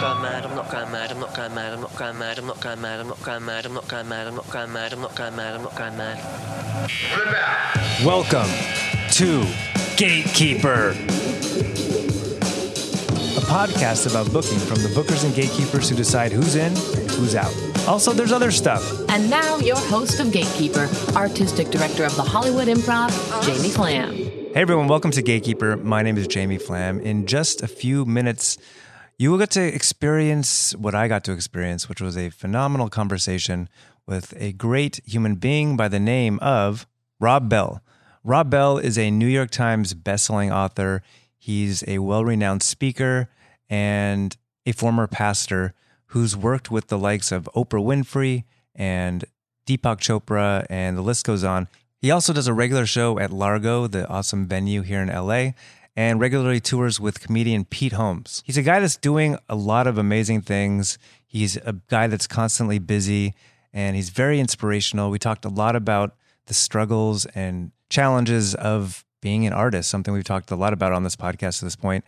not going mad, I'm not going mad, I'm not going mad, I'm not going mad, I'm not going mad, I'm not going mad, I'm not going mad, I'm not going mad, I'm not going mad, I'm not going mad. Welcome to Gatekeeper, a podcast about booking from the bookers and gatekeepers who decide who's in and who's out. Also, there's other stuff. And now, your host of Gatekeeper, artistic director of the Hollywood Improv, Jamie Flam. Hey everyone, welcome to Gatekeeper. My name is Jamie Flam. In just a few minutes, you will get to experience what I got to experience, which was a phenomenal conversation with a great human being by the name of Rob Bell. Rob Bell is a New York Times bestselling author. He's a well renowned speaker and a former pastor who's worked with the likes of Oprah Winfrey and Deepak Chopra, and the list goes on. He also does a regular show at Largo, the awesome venue here in LA, and regularly tours with comedian Pete Holmes. He's a guy that's doing a lot of amazing things. He's a guy that's constantly busy and he's very inspirational. We talked a lot about the struggles and challenges of being an artist, something we've talked a lot about on this podcast at this point.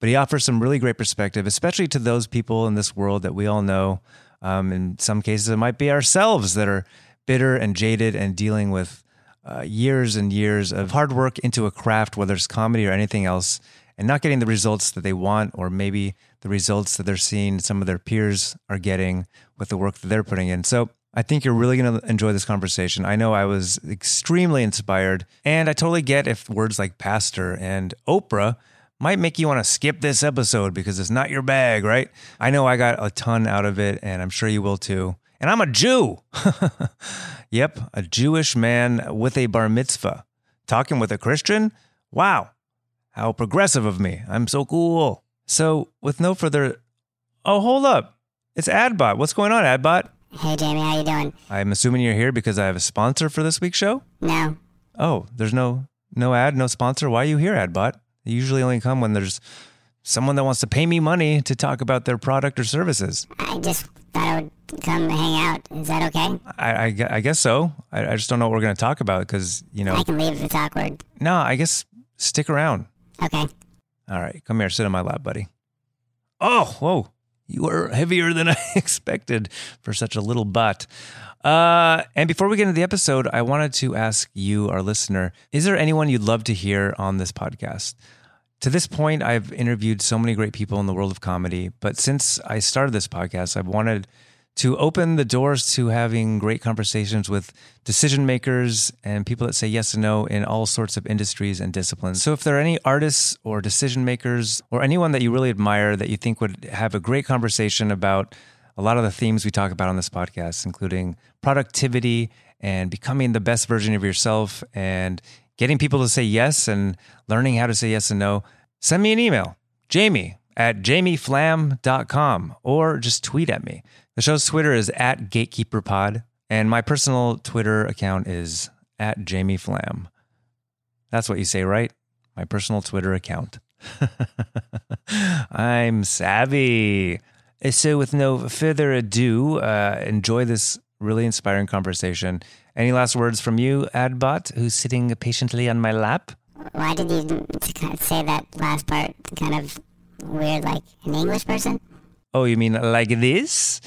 But he offers some really great perspective, especially to those people in this world that we all know. Um, in some cases, it might be ourselves that are bitter and jaded and dealing with uh, years and years of hard work into a craft, whether it's comedy or anything else, and not getting the results that they want, or maybe the results that they're seeing some of their peers are getting with the work that they're putting in. So I think you're really going to enjoy this conversation. I know I was extremely inspired, and I totally get if words like pastor and Oprah might make you want to skip this episode because it's not your bag, right? I know I got a ton out of it, and I'm sure you will too. And I'm a Jew. yep, a Jewish man with a bar mitzvah. Talking with a Christian? Wow, how progressive of me. I'm so cool. So, with no further. Oh, hold up. It's Adbot. What's going on, Adbot? Hey Jamie, how you doing? I'm assuming you're here because I have a sponsor for this week's show? No, Oh, there's no no ad, no sponsor. Why are you here, Adbot? You usually only come when there's someone that wants to pay me money to talk about their product or services. I just thought I would come hang out. Is that okay? I, I, I guess so. I, I just don't know what we're going to talk about because, you know, I can leave if it's awkward. no, I guess stick around. Okay. All right, come here, sit on my lap, buddy. Oh, whoa. You are heavier than I expected for such a little butt. Uh, and before we get into the episode, I wanted to ask you, our listener, is there anyone you'd love to hear on this podcast? To this point, I've interviewed so many great people in the world of comedy, but since I started this podcast, I've wanted to open the doors to having great conversations with decision makers and people that say yes and no in all sorts of industries and disciplines. So if there are any artists or decision makers or anyone that you really admire that you think would have a great conversation about a lot of the themes we talk about on this podcast, including productivity and becoming the best version of yourself and getting people to say yes and learning how to say yes and no, send me an email, jamie at jamieflam.com, or just tweet at me. The show's Twitter is at gatekeeperpod, and my personal Twitter account is at jamieflam. That's what you say, right? My personal Twitter account. I'm savvy. So, with no further ado, uh, enjoy this really inspiring conversation. Any last words from you, Adbot, who's sitting patiently on my lap? Why did you say that last part kind of weird, like an English person? Oh, you mean like this?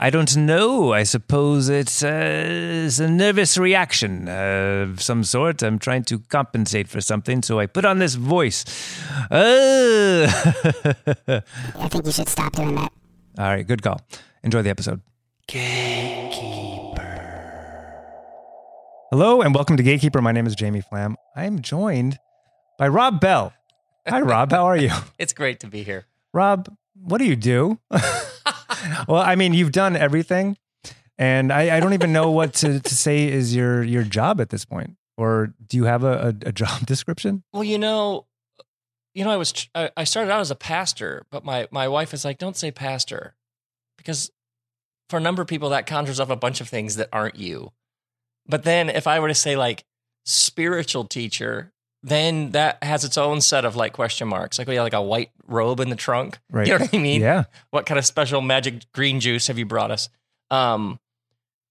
I don't know. I suppose it's, uh, it's a nervous reaction uh, of some sort. I'm trying to compensate for something, so I put on this voice. Uh. I think you should stop doing that. All right, good call. Enjoy the episode. Hello and welcome to Gatekeeper. My name is Jamie Flam. I am joined by Rob Bell. Hi, Rob. How are you? It's great to be here. Rob, what do you do? well, I mean, you've done everything, and I, I don't even know what to, to say is your your job at this point. Or do you have a, a, a job description? Well, you know, you know, I was tr- I I started out as a pastor, but my my wife is like, don't say pastor, because for a number of people that conjures up a bunch of things that aren't you. But then if I were to say like spiritual teacher, then that has its own set of like question marks. Like, oh, yeah, like a white robe in the trunk. Right. You know what I mean? Yeah. what kind of special magic green juice have you brought us? Um,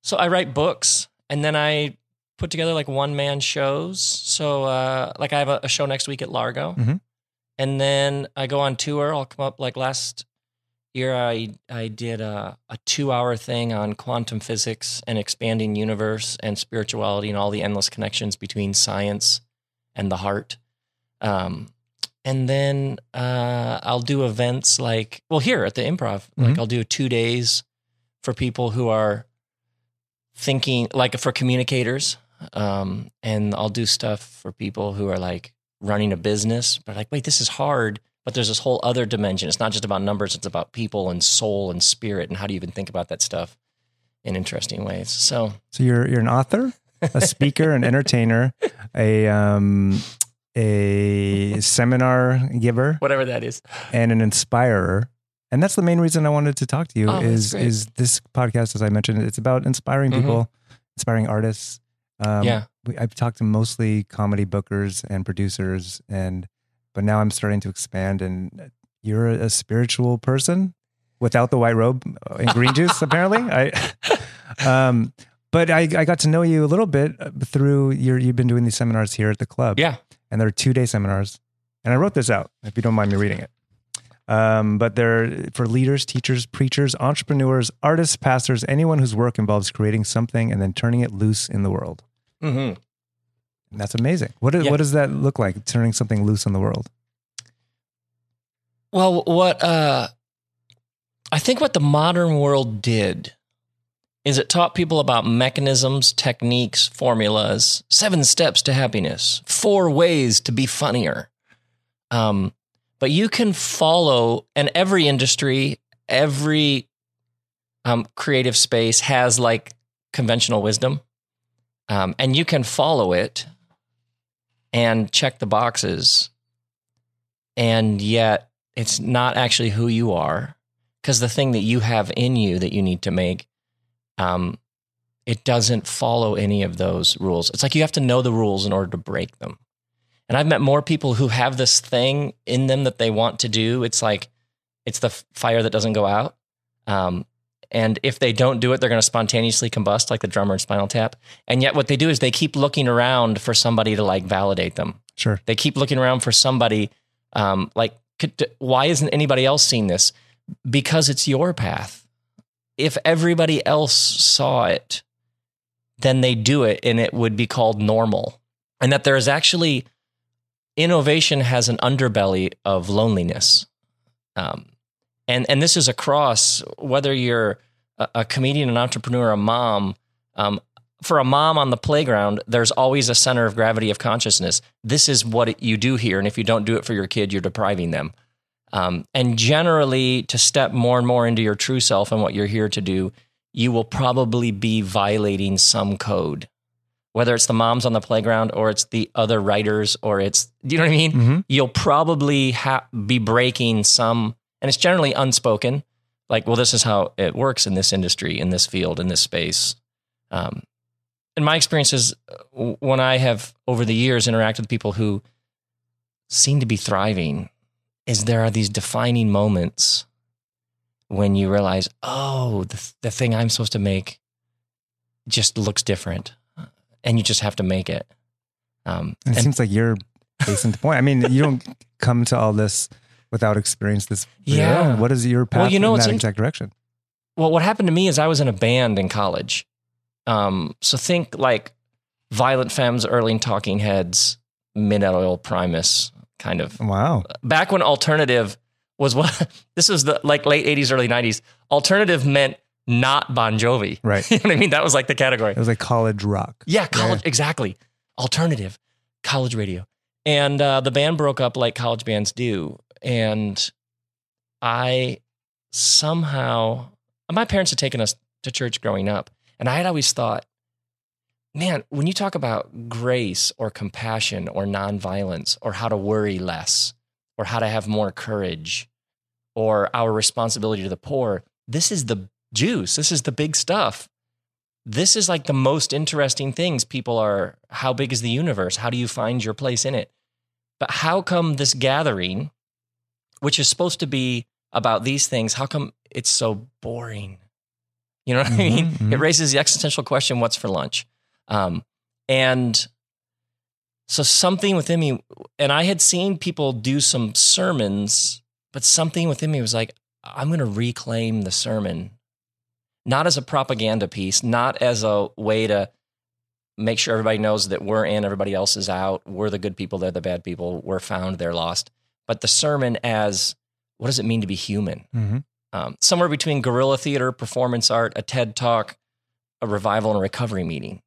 so I write books and then I put together like one man shows. So, uh, like I have a, a show next week at Largo. Mhm. And then I go on tour. I'll come up like last year I I did a, a two hour thing on quantum physics and expanding universe and spirituality and all the endless connections between science and the heart. Um, and then uh, I'll do events like well here at the improv, like Mhm. I'll do two days for people who are thinking like for communicators. Um, and I'll do stuff for people who are like running a business, but like, wait, this is hard. But there's this whole other dimension. It's not just about numbers, it's about people and soul and spirit. And how do you even think about that stuff in interesting ways? So, So you're you're an author, a speaker, an entertainer, a um, a seminar giver, whatever that is. and an inspirer. And that's the main reason I wanted to talk to you. Oh, that's is great. is this podcast, as I mentioned, it's about inspiring Mhm. people, inspiring artists. Um, Yeah. we, I've talked to mostly comedy bookers and producers, and but now I'm starting to expand. And you're a, a spiritual person without the white robe and green juice, apparently. I, um, but I, I got to know you a little bit uh, through your. You've been doing these seminars here at the club, Yeah. and they're two day seminars. And I wrote this out, if you don't mind me reading it. Um, but they're for leaders, teachers, preachers, entrepreneurs, artists, pastors, anyone whose work involves creating something and then turning it loose in the world. Mm-hmm. That's amazing. What, do- Yeah. what does that look like, turning something loose in the world? Well, what uh, I think what the modern world did is it taught people about mechanisms, techniques, formulas, seven steps to happiness, four ways to be funnier. Um, but you can follow, and every industry, every um, creative space has like conventional wisdom, um, and you can follow it and check the boxes, and yet it's not actually who you are because the thing that you have in you that you need to make um, it doesn't follow any of those rules. It's like you have to know the rules in order to break them. And i've met more people who have this thing in them that they want to do. It's like it's the fire that doesn't go out. Um, and if they don't do it they're going to spontaneously combust like the drummer in spinal tap and yet what they do is they keep looking around for somebody to like validate them Sure. they keep looking around for somebody um, like, could, why isn't anybody else seeing this? Because it's your path. If everybody else saw it, then they do it and it would be called normal. And that there is actually innovation has an underbelly of loneliness. Um, and, and this is across whether you're a, a comedian, an entrepreneur, a mom. Um, for a mom on the playground, there's always a center of gravity of consciousness. This is what you do here. And if you don't do it for your kid, you're depriving them. Um, and generally, to step more and more into your true self and what you're here to do, you will probably be violating some code, whether it's the moms on the playground or it's the other writers or it's, you know what I mean? Mhm. You'll probably ha- be breaking some, and it's generally unspoken. Like, well, this is how it works in this industry, in this field, in this space. Um, in my experiences, uh, when I have over the years interacted with people who seem to be thriving, is there are these defining moments when you realize, oh, the, the thing I'm supposed to make just looks different, and you just have to make it. Um, And it and- seems like you're facing the point. I mean, you don't come to all this without experience this. Yeah. What is your path Well, you know in that in- exact direction? Well, what happened to me is I was in a band in college. Um, so think like Violent Femmes, Early Talking Heads, Mid Oil Primus, kind of. Wow. Back when alternative was what this was the like late 80s, early 90s. Alternative meant not Bon Jovi. Right. you know what I mean? That was like the category. It was like college rock. Yeah, college, exactly. Alternative, college radio. And uh, the band broke up like college bands do. And I somehow, my parents had taken us to church growing up. And I had always thought, man, when you talk about grace or compassion or nonviolence or how to worry less or how to have more courage or our responsibility to the poor, this is the juice. This is the big stuff this is like the most interesting things people are how big is the universe how do you find your place in it but how come this gathering which is supposed to be about these things how come it's so boring? You know what i mean? Mhm, mhm. it raises the existential question what's for lunch? Um, and so something within me and i had seen people do some sermons but something within me was like I'm going to reclaim the sermon, not as a propaganda piece, not as a way to make sure everybody knows that we're in, everybody else is out, we're the good people, they're the bad people, we're found, they're lost, but the sermon as what does it mean to be human? Mhm. Um, somewhere between guerrilla theater, performance art, a TED talk, a revival, and a recovery meeting.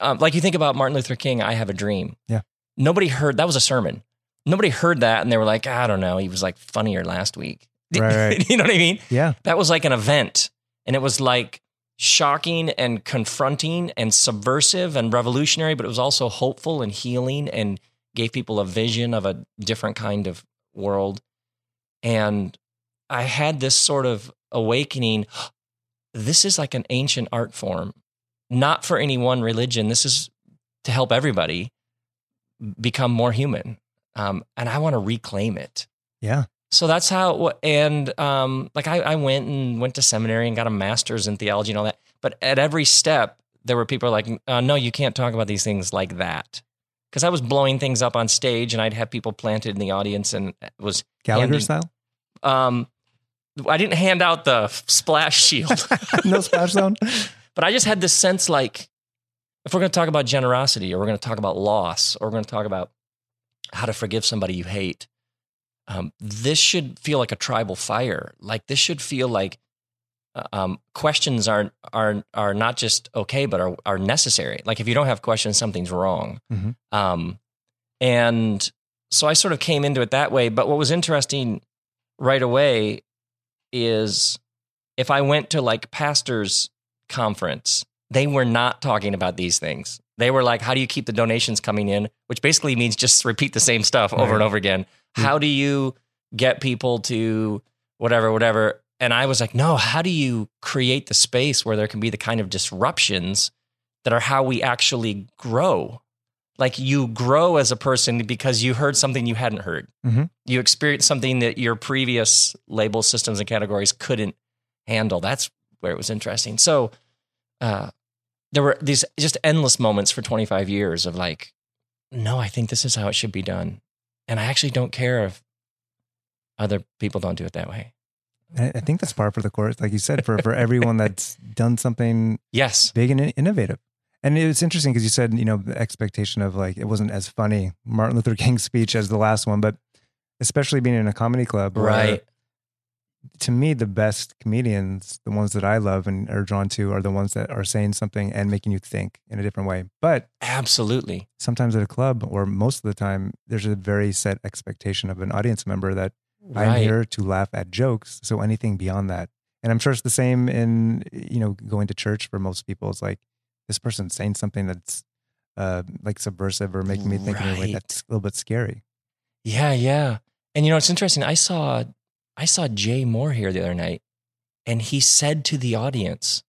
Um, like you think about Martin Luther King, I Have a Dream. Yeah. Nobody heard that was a sermon. Nobody heard that and they were like, I don't know, he was like funnier last week. Right, right. you know what I mean? Yeah. That was like an event. And it was like shocking and confronting and subversive and revolutionary, but it was also hopeful and healing and gave people a vision of a different kind of world. And I had this sort of awakening. This is like an ancient art form, not for any one religion. This is to help everybody become more human. Um, and I want to reclaim it Yeah. so that's how and um like I, I went and went to seminary and got a master's in theology and all that but at every step there were people like uh, no you can't talk about these things like that because i was blowing things up on stage and i'd have people planted in the audience and it was Gallagher handing- style? um i didn't hand out the splash shield no splash zone? but I just had this sense like, if we're going to talk about generosity or we're going to talk about loss or we're going to talk about how to forgive somebody you hate, um, this should feel like a tribal fire. Like this should feel like um, questions are are are not just okay, but are are necessary. Like if you don't have questions, something's wrong. Mhm. Um, and so I sort of came into it that way. But what was interesting right away is if I went to like pastors conference, they were not talking about these things. They were like, how do you keep the donations coming in? Which basically means just repeat the same stuff over Right. and over again. How do you get people to whatever, whatever? And I was like, no, how do you create the space where there can be the kind of disruptions that are how we actually grow? Like you grow as a person because you heard something you hadn't heard. Mhm. You experienced something that your previous label systems and categories couldn't handle. That's where it was interesting. So uh, there were these just endless moments for 25 years of like, no, I think this is how it should be done. And I actually don't care if other people don't do it that way. I think that's par for the course, like you said, for, for everyone that's done something Yes. big and innovative. And it's interesting because you said, you know, the expectation of like, it wasn't as funny, Martin Luther King's speech as the last one, but especially being in a comedy club. Right. To me, the best comedians, the ones that I love and are drawn to, are the ones that are saying something and making you think in a different way. But Absolutely. sometimes at a club, or most of the time, there's a very set expectation of an audience member that I'm here to laugh at jokes. So anything beyond that. And I'm sure it's the same in, you know, going to church for most people. It's like this person's saying something that's uh, like subversive or making me think in a way that's a little bit scary. Yeah, yeah. And you know, it's interesting. I saw I saw Jay Mohr here the other night, and he said to the audience,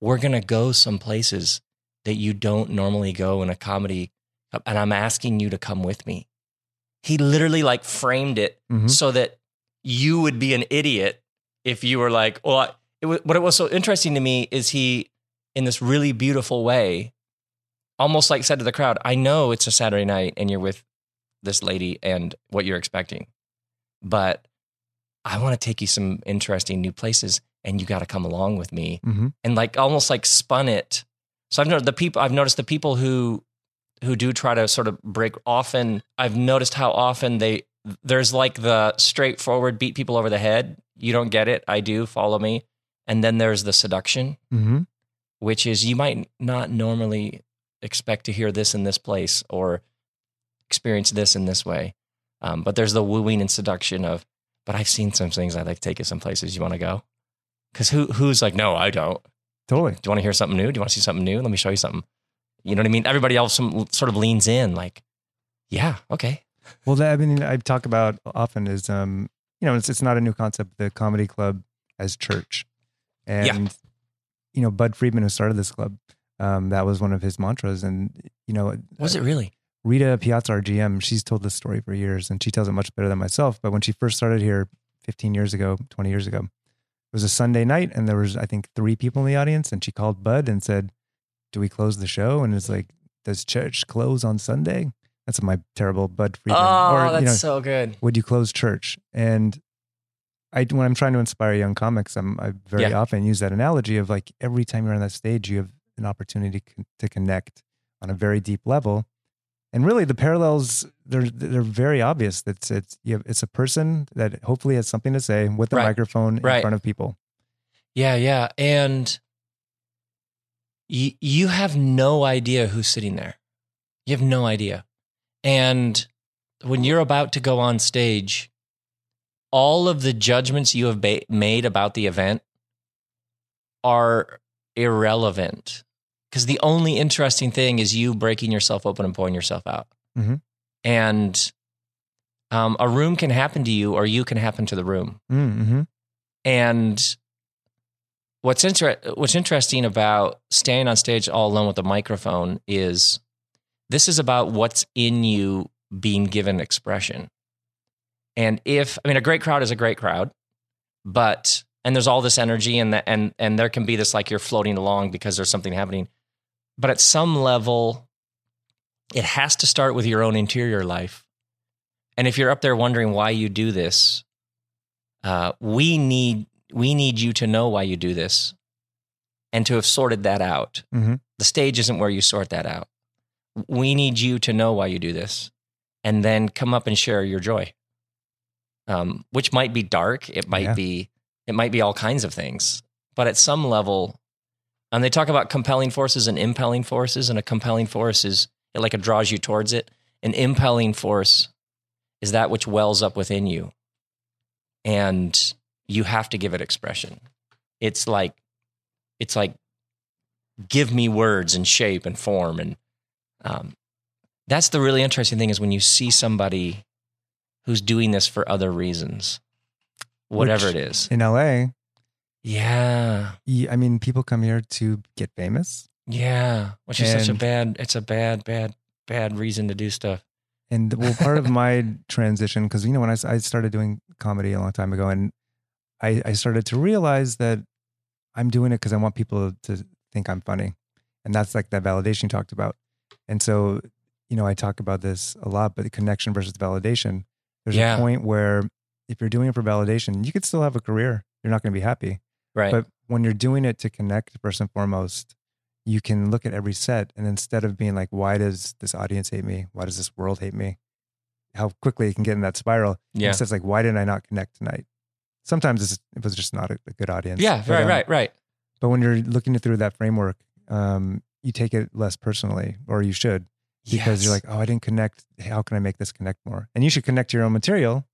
We're gonna go some places that you don't normally go in a comedy, and I'm asking you to come with me. He literally like framed it Mhm. so that you would be an idiot if you were like, well, I, it was, what it was so interesting to me is he, in this really beautiful way, almost like said to the crowd, I know it's a Saturday night and you're with this lady and what you're expecting, but I want to take you some interesting new places and you got to come along with me Mhm. and like almost like spun it. So I've noticed the people I've noticed the people who who do try to sort of break often I've noticed how often they there's like the straightforward beat people over the head. You don't get it. I do. Follow me. And then there's the seduction, Mm-hmm. which is you might not normally expect to hear this in this place or experience this in this way. Um, but there's the wooing and seduction of, but I've seen some things I'd like to take you some places. You want to go? Because who who's like, no, I don't. Totally. Do you want to hear something new? Do you want to see something new? Let me show you something. You know what I mean? Everybody else sort of leans in, like, yeah, okay. Well, that, I mean, I talk about often is, um, you know, it's, it's not a new concept, the comedy club as church. And, Yeah. you know, Bud Friedman, who started this club, um, that was one of his mantras. And, you know, Was it really? Rita Piazza, our GM, she's told this story for years and she tells it much better than myself. But when she first started here 15 years ago, 20 years ago, it was a Sunday night and there was, I think, three people in the audience. And she called Bud and said, Do we close the show? And it's like, Does church close on Sunday? That's my terrible Bud Friedman. Oh, or, that's you know, so good. would you close church? And I when I'm trying to inspire young comics, I'm I very Yeah. often use that analogy of like every time you're on that stage, you have an opportunity to, to connect on a very deep level. And really, the parallels they're they're very obvious. It's it's you have, it's a person that hopefully has something to say with a Right. microphone in Right. front of people. Yeah, yeah. And you, you have no idea who's sitting there. You have no idea. And when you're about to go on stage, all of the judgments you have ba- made about the event are irrelevant because the only interesting thing is you breaking yourself open and pulling yourself out. Mhm. And um, a room can happen to you, or you can happen to the room. Mm-hmm. And what's inter- what's interesting about staying on stage all alone with a microphone is this is about what's in you being given expression. And if I mean a great crowd is a great crowd, but and there's all this energy and the, and and there can be this like you're floating along because there's something happening. But at some level it has to start with your own interior life. And if you're up there wondering why you do this, uh, we need we need you to know why you do this and to have sorted that out. Mhm. The stage isn't where you sort that out. We need you to know why you do this and then come up and share your joy. Um, which might be dark, it might Yeah. be it might be all kinds of things. But at some level, and they talk about compelling forces and impelling forces, and a compelling force is it like it draws you towards it. An impelling force is that which wells up within you and you have to give it expression. It's like it's like give me words and shape and form and um, that's the really interesting thing is when you see somebody who's doing this for other reasons whatever Which- it is. In LA, yeah. I mean, people come here to get famous. yeah which is such a bad it's a bad bad bad reason to do stuff. And well, part of my transition, because you know, when I started doing comedy a long time ago, and I, I started to realize that I'm doing it because I want people to think I'm funny, and that's like that validation you talked about. And so, you know, I talk about this a lot, but the connection versus validation. There's Yeah. a point where if you're doing it for validation, you could still have a career. You're not going to be happy, right but when you're doing it to connect first and foremost, you can look at every set and instead of being like, why does this audience hate me? Why does this world hate me? How quickly it can get in that spiral. yeah Instead, it's like, why didn't I not connect tonight? Sometimes it's, it was just not a, a good audience. yeah But, right um, right right But when you're looking through that framework, um, you take it less personally, or you should, because you're like, oh, I didn't connect. How can I make this connect more? And you should connect to your own material.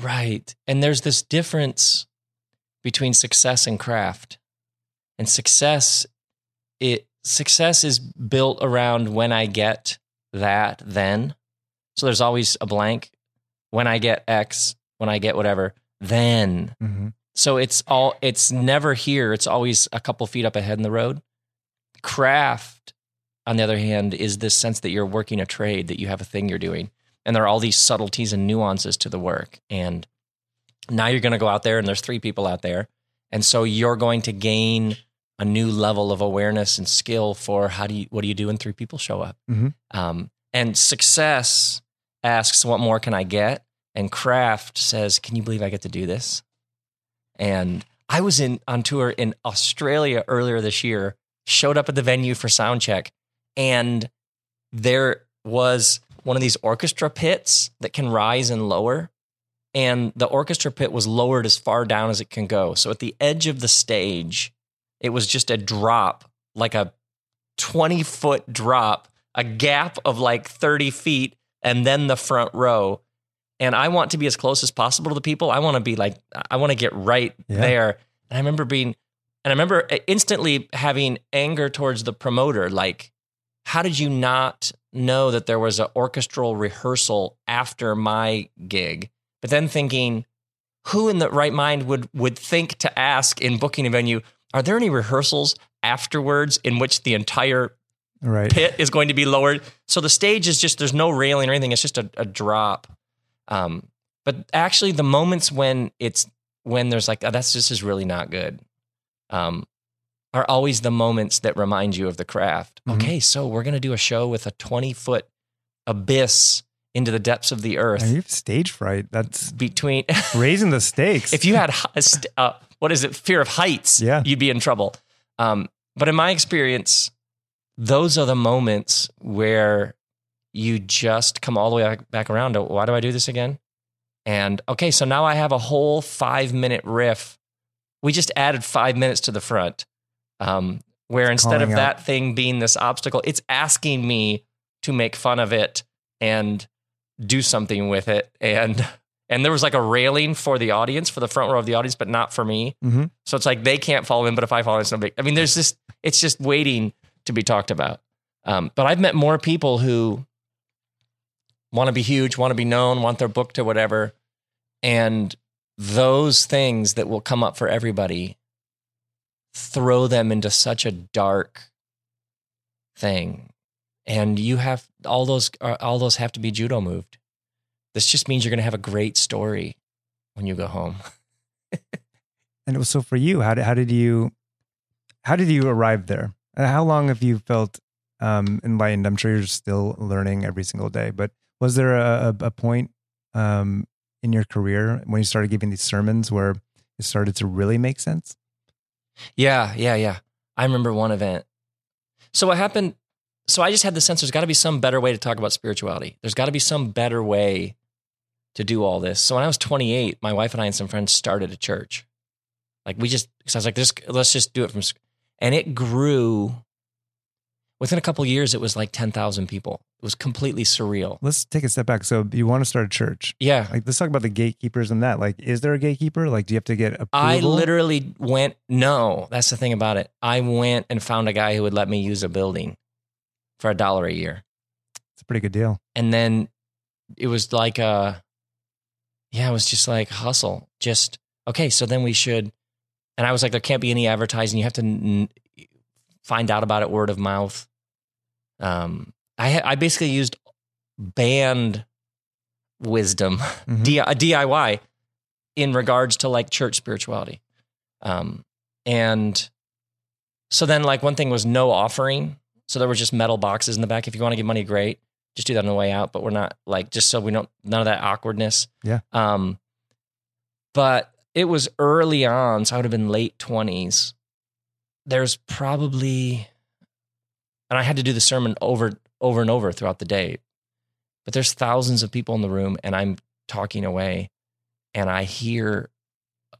Right. And there's this difference between success and craft. And success it success is built around when I get that then. So there's always a blank when I get X, when I get whatever, then. Mm-hmm. So it's all it's never here. It's always a couple feet up ahead in the road. Craft, on the other hand, is this sense that you're working a trade, that you have a thing you're doing. And there are all these subtleties and nuances to the work. And now you're going to go out there and there's three people out there. And so you're going to gain a new level of awareness and skill for how do you, what do you do when three people show up? Mhm. Um, and success asks, what more can I get? And craft says, can you believe I get to do this? And I was in on tour in Australia earlier this year, showed up at the venue for sound check, and there was one of these orchestra pits that can rise and lower. And the orchestra pit was lowered as far down as it can go. So at the edge of the stage, it was just a drop, like a 20 foot drop, a gap of like 30 feet, and then the front row. And I want to be as close as possible to the people. I want to be like, I want to get right Yeah. there. And I remember being, and I remember uh, instantly having anger towards the promoter. Like, how did you not know that there was an orchestral rehearsal after my gig? But then thinking, who in the right mind would would think to ask in booking a venue, are there any rehearsals afterwards in which the entire Right. pit is going to be lowered. So the stage is just there's no railing or anything. It's just a, a drop. Um, but actually, the moments when it's when there's like oh, that's this is really not good, um, are always the moments that remind you of the craft. Mhm. Okay, so we're gonna do a show with a 20 foot abyss into the depths of the earth you have stage fright. That's between raising the stakes. if you had uh, what is it fear of heights Yeah. you'd be in trouble um, but in my experience those are the moments where you just come all the way back- around to why do i do this again? And okay so now i have a whole five minute riff. We just added five minutes to the front um, where instead of out. that thing being this obstacle it's asking me to make fun of it and do something with it. And and there was like a railing for the audience for the front row of the audience but not for me. Mhm. so it's like they can't follow in but if i follow in it's no big i mean there's this it's just waiting to be talked about. Um, but i've met more people who want to be huge want to be known want their book to whatever and those things that will come up for everybody throw them into such a dark thing and you have all those uh, all those have to be judo moved this just means you're going to have a great story when you go home And so for you. How did how did you how did you arrive there? And how long have you felt um, enlightened? I'm sure you're still learning every single day. But was there a, a, point um, in your career when you started giving these sermons where it started to really make sense? Yeah, yeah, yeah. I remember one event. So what happened? So I just had the sense there's got to be some better way to talk about spirituality. There's got to be some better way to do all this. So when I was 28, my wife and I and some friends started a church. Like we just, I was like, this, let's just do it from, and it grew. Within a couple of years, it was like 10,000 people. It was completely surreal. Let's take a step back. So you want to start a church? Yeah. Like let's talk about the gatekeepers and that. Like, is there a gatekeeper? Like, do you have to get approval? I literally went, no, that's the thing about it. I went and found a guy who would let me use a building for a dollar a year. It's a pretty good deal. And then it was like, uh, yeah, it was just like hustle. Just, okay, so then we should, and I was like, there can't be any advertising. You have to n- find out about it word of mouth. Um, I, I basically used band wisdom Mhm. D- a DIY in regards to like church spirituality. Um, and so then like one thing was no offering. So there were just metal boxes in the back. If you want to give money, great. Just do that on the way out. But we're not like just so we don't none of that awkwardness. Yeah. Um, but it was early on, so I would have been late twenties. There's probably, and I had to do the sermon over over and over throughout the day. But there's thousands of people in the room, and I'm talking away, and I hear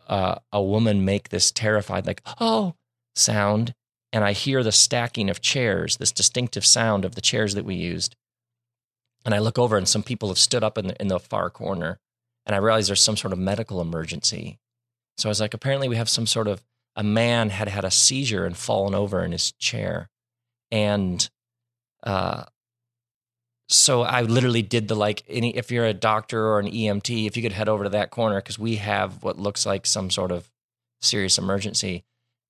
uh, a woman make this terrified, like "oh" sound, and I hear the stacking of chairs, this distinctive sound of the chairs that we used. And I look over, and some people have stood up in the in the far corner, and I realize there's some sort of medical emergency. So I was like, apparently we have some sort of a man had had a seizure and fallen over in his chair, and uh, so I literally did the like any if you're a doctor or an EMT, if you could head over to that corner because we have what looks like some sort of serious emergency,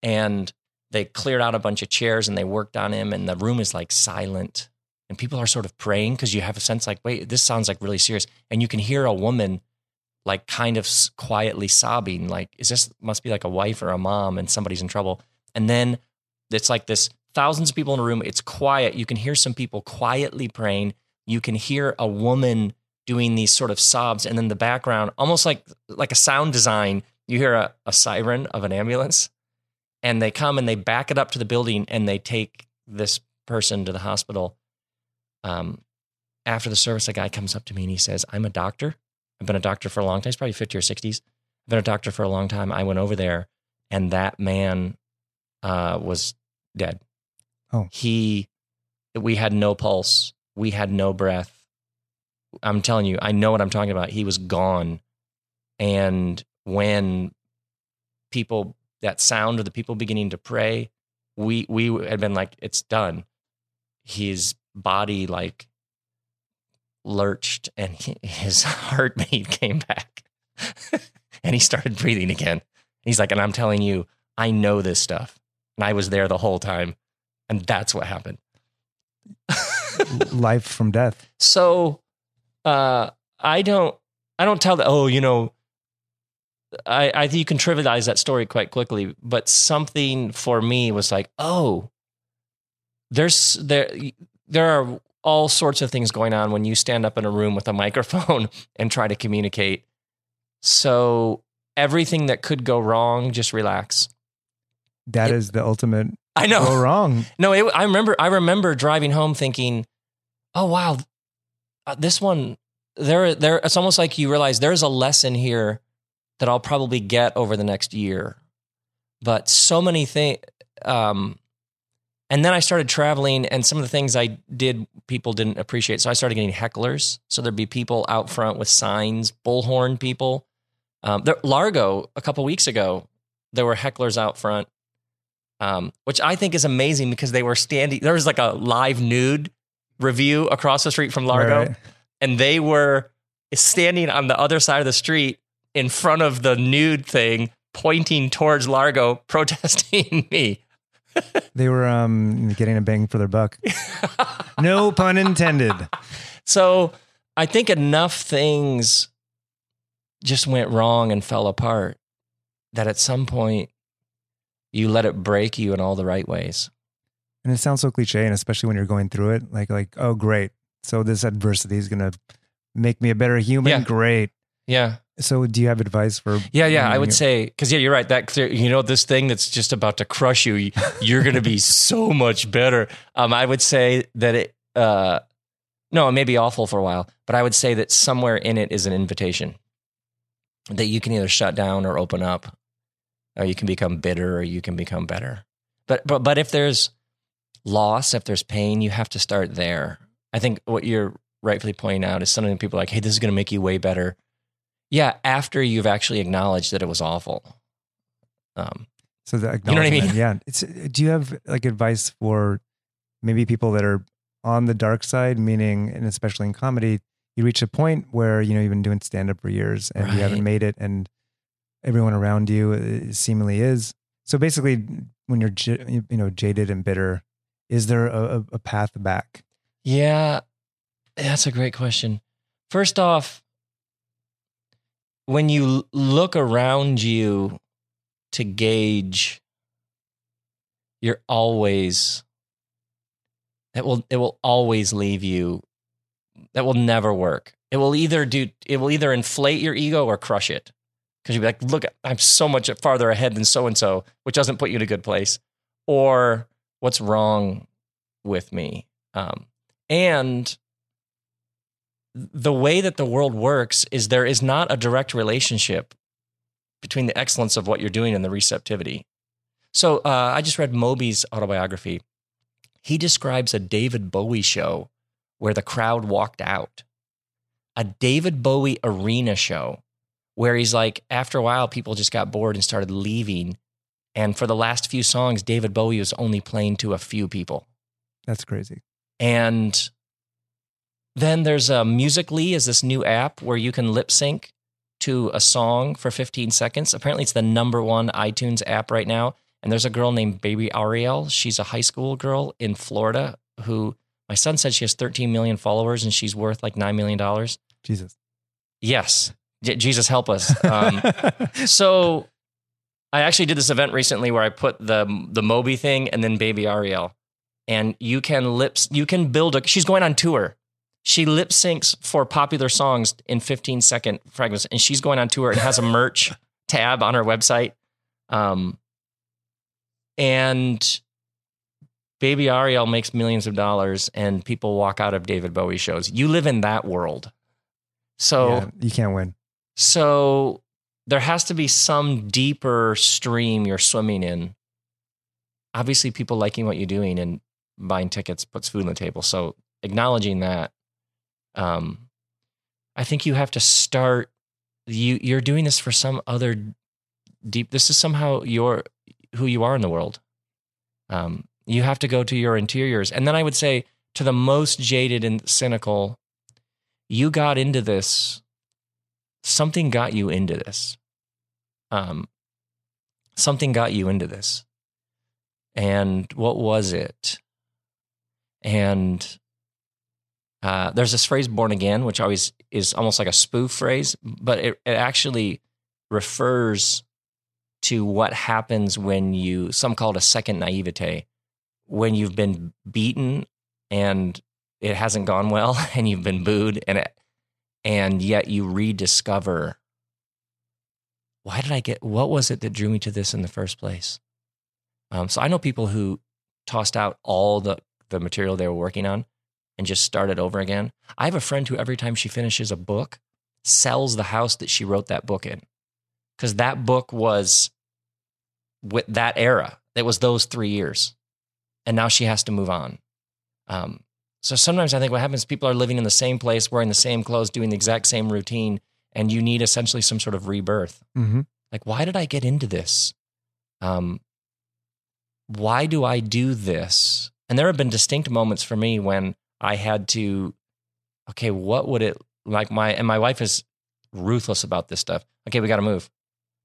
and they cleared out a bunch of chairs and they worked on him, and the room is like silent, and people are sort of praying because you have a sense like, wait, this sounds like really serious, and you can hear a woman like kind of quietly sobbing, like, is this must be like a wife or a mom and somebody's in trouble, and then it's like this thousands of people in a room. It's quiet. You can hear some people quietly praying. You can hear a woman doing these sort of sobs, and then the background, almost like like a sound design, you hear a, a siren of an ambulance, and they come and they back it up to the building and they take this person to the hospital. Um, after the service, a guy comes up to me and he says, "I'm a doctor. I've been a doctor for a long time. He's probably fifty or sixties. I've been a doctor for a long time. I went over there, and that man uh, was dead. Oh. he we had no pulse. We had no breath. I'm telling you i know what i'm talking about. He was gone. And when people that sound of the people beginning to pray we we had been like it's done. His body like lurched and he, his heartbeat came back. And he started breathing again. He's like and i'm telling you i know this stuff. And i was there the whole time and that's what happened Life from death. so uh i don't i don't tell that oh you know i i think you can trivialize that story quite quickly but something for me was like oh there's there there are all sorts of things going on when you stand up in a room with a microphone and try to communicate. So everything that could go wrong, just relax. That It- is the ultimate I know. go wrong. No, it, I remember. I remember driving home thinking, "Oh wow, uh, this one there. There. It's almost like you realize there's a lesson here that I'll probably get over the next year." But so many things. Um, and then I started traveling, and some of the things I did, people didn't appreciate. So I started getting hecklers. So there'd be people out front with signs, bullhorn people. Um, there, Largo, a couple weeks ago, there were hecklers out front um, which I think is amazing because they were standing. There was like a live nude revue across the street from Largo, Right. and they were standing on the other side of the street in front of the nude thing, pointing towards Largo, protesting me. They were um, getting a bang for their buck. no pun intended. So I think enough things just went wrong and fell apart that at some point you let it break you in all the right ways. And it sounds so cliche, and especially when you're going through it, like like oh great, so this adversity is gonna make me a better human. Yeah. Great. Yeah. So do you have advice for? Yeah, yeah, I would you- say because yeah, you're right. That clear, you know, this thing that's just about to crush you, you're going to be so much better. Um, I would say that it, uh, no, it may be awful for a while, but I would say that somewhere in it is an invitation that you can either shut down or open up, or you can become bitter or you can become better. But but but if there's loss, if there's pain, you have to start there. I think what you're rightfully pointing out is something people are like, hey, this is going to make you way better. Yeah, after you've actually acknowledged that it was awful. Um, So the know what I mean? acknowledgement, Yeah. It's, do you have like advice for maybe people that are on the dark side, meaning, and especially in comedy, you reach a point where you know you've been doing stand up for years and you haven't made it, and everyone around you uh, seemingly is. So basically, when you're you know jaded and bitter, is there a, a- path back? Yeah, that's a great question. First off, when you look around you to gauge, you're always that will it will always leave you. That will never work. It will either do it will either inflate your ego or crush it. Because you'd be like, look, I'm so much farther ahead than so and so, which doesn't put you in a good place. Or what's wrong with me? Um, and the way that the world works is there is not a direct relationship between the excellence of what you're doing and the receptivity. So uh, I just read Moby's autobiography. He describes a David Bowie show where the crowd walked out, a David Bowie arena show where he's like, after a while, people just got bored and started leaving. And for the last few songs, David Bowie was only playing to a few people. That's crazy. And then there's uh, a Musical.ly is this new app where you can lip sync to a song for 15 seconds. Apparently, it's the number one iTunes app right now. And there's a girl named Baby Ariel. She's a high school girl in Florida who my son said she has 13 million followers and she's worth like $9 million. Jesus. Yes. Jesus help us. Um, so I actually did this event recently where I put the the Moby thing and then Baby Ariel, and you can lips you can build a. She's going on tour. She lip syncs for popular songs in 15 second fragments, and she's going on tour and has a merch tab on her website. Um, and Baby Ariel makes millions of dollars, and people walk out of David Bowie shows. You live in that world, so. Yeah, you can't win. So there has to be some deeper stream you're swimming in. Obviously, people liking what you're doing and buying tickets puts food on the table. So acknowledging that, um, I think you have to start. You you're doing this for some other deep. This is somehow your who you are in the world. Um, you have to go to your interiors, and then I would say to the most jaded and cynical, you got into this something got you into this. Um, something got you into this. And what was it? And uh, there's this phrase born again, which always is almost like a spoof phrase, but it, it actually refers to what happens when you, some call it a second naivete, when you've been beaten and it hasn't gone well and you've been booed and it, and yet you rediscover why did I get what was it that drew me to this in the first place? Um, so I know people who tossed out all the the material they were working on and just started over again. I have a friend who every time she finishes a book sells the house that she wrote that book in because that book was with that era. It was those three years, and now she has to move on. Um, so sometimes I think what happens, people are living in the same place, wearing the same clothes, doing the exact same routine, and you need essentially some sort of rebirth. Mm-hmm. Like, why did I get into this? Um, why do I do this? And there have been distinct moments for me when I had to, okay, what would it like? My and my wife is ruthless about this stuff. Okay, we got to move.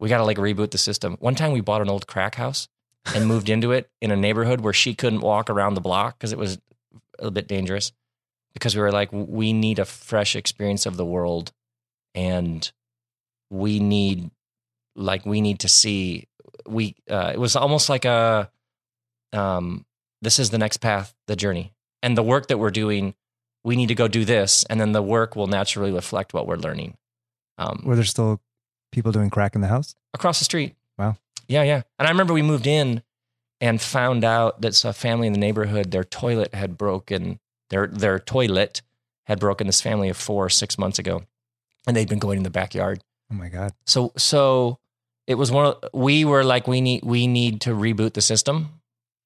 We got to like reboot the system. One time we bought an old crack house and moved into it in a neighborhood where she couldn't walk around the block because it was a little bit dangerous. Because we were like, we need a fresh experience of the world, and we need like we need to see we uh, it was almost like a um this is the next path the journey and the work that we're doing we need to go do this and then the work will naturally reflect what we're learning um Were there still people doing crack in the house? across the street Wow. yeah yeah and i remember we moved in and found out that a family in the neighborhood their toilet had broken their their toilet had broken this family of four six months ago and they'd been going in the backyard Oh my god. so so it was one of we were like we need we need to reboot the system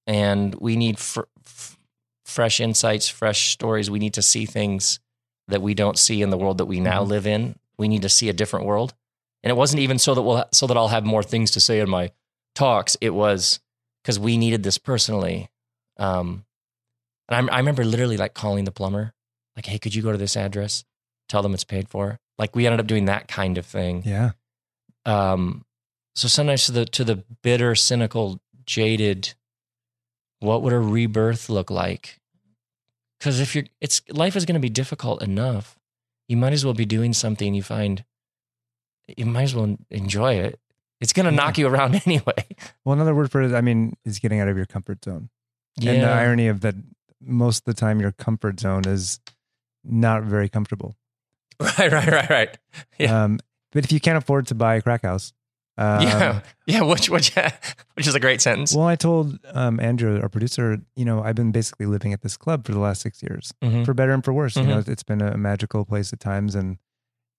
and we need fr- f- fresh insights, fresh stories. We need to see things that we don't see in the world that we now Mhm. live in. We need to see a different world. And it wasn't even so that we'll so that I'll have more things to say in my talks. It was because we needed this personally. Um, and I, I remember literally like calling the plumber, like, "Hey, could you go to this address? Tell them it's paid for." Like we ended up doing that kind of thing Yeah. um so sometimes to the to the bitter cynical jaded what would a rebirth look like because if you're it's life is going to be difficult enough you might as well be doing something you find you might as well enjoy it it's going to knock you around anyway Well, another word for it, I mean, is getting out of your comfort zone. Yeah. And the irony of that, most of the time, your comfort zone is not very comfortable. right right right right Yeah. Um, but if you can't afford to buy a crack house, um, yeah yeah which which which is a great sentence Well, I told um, Andrew, our producer, you know, I've been basically living at this club for the last six years, Mhm. for better and for worse. You know, Mhm. it's been a magical place at times, and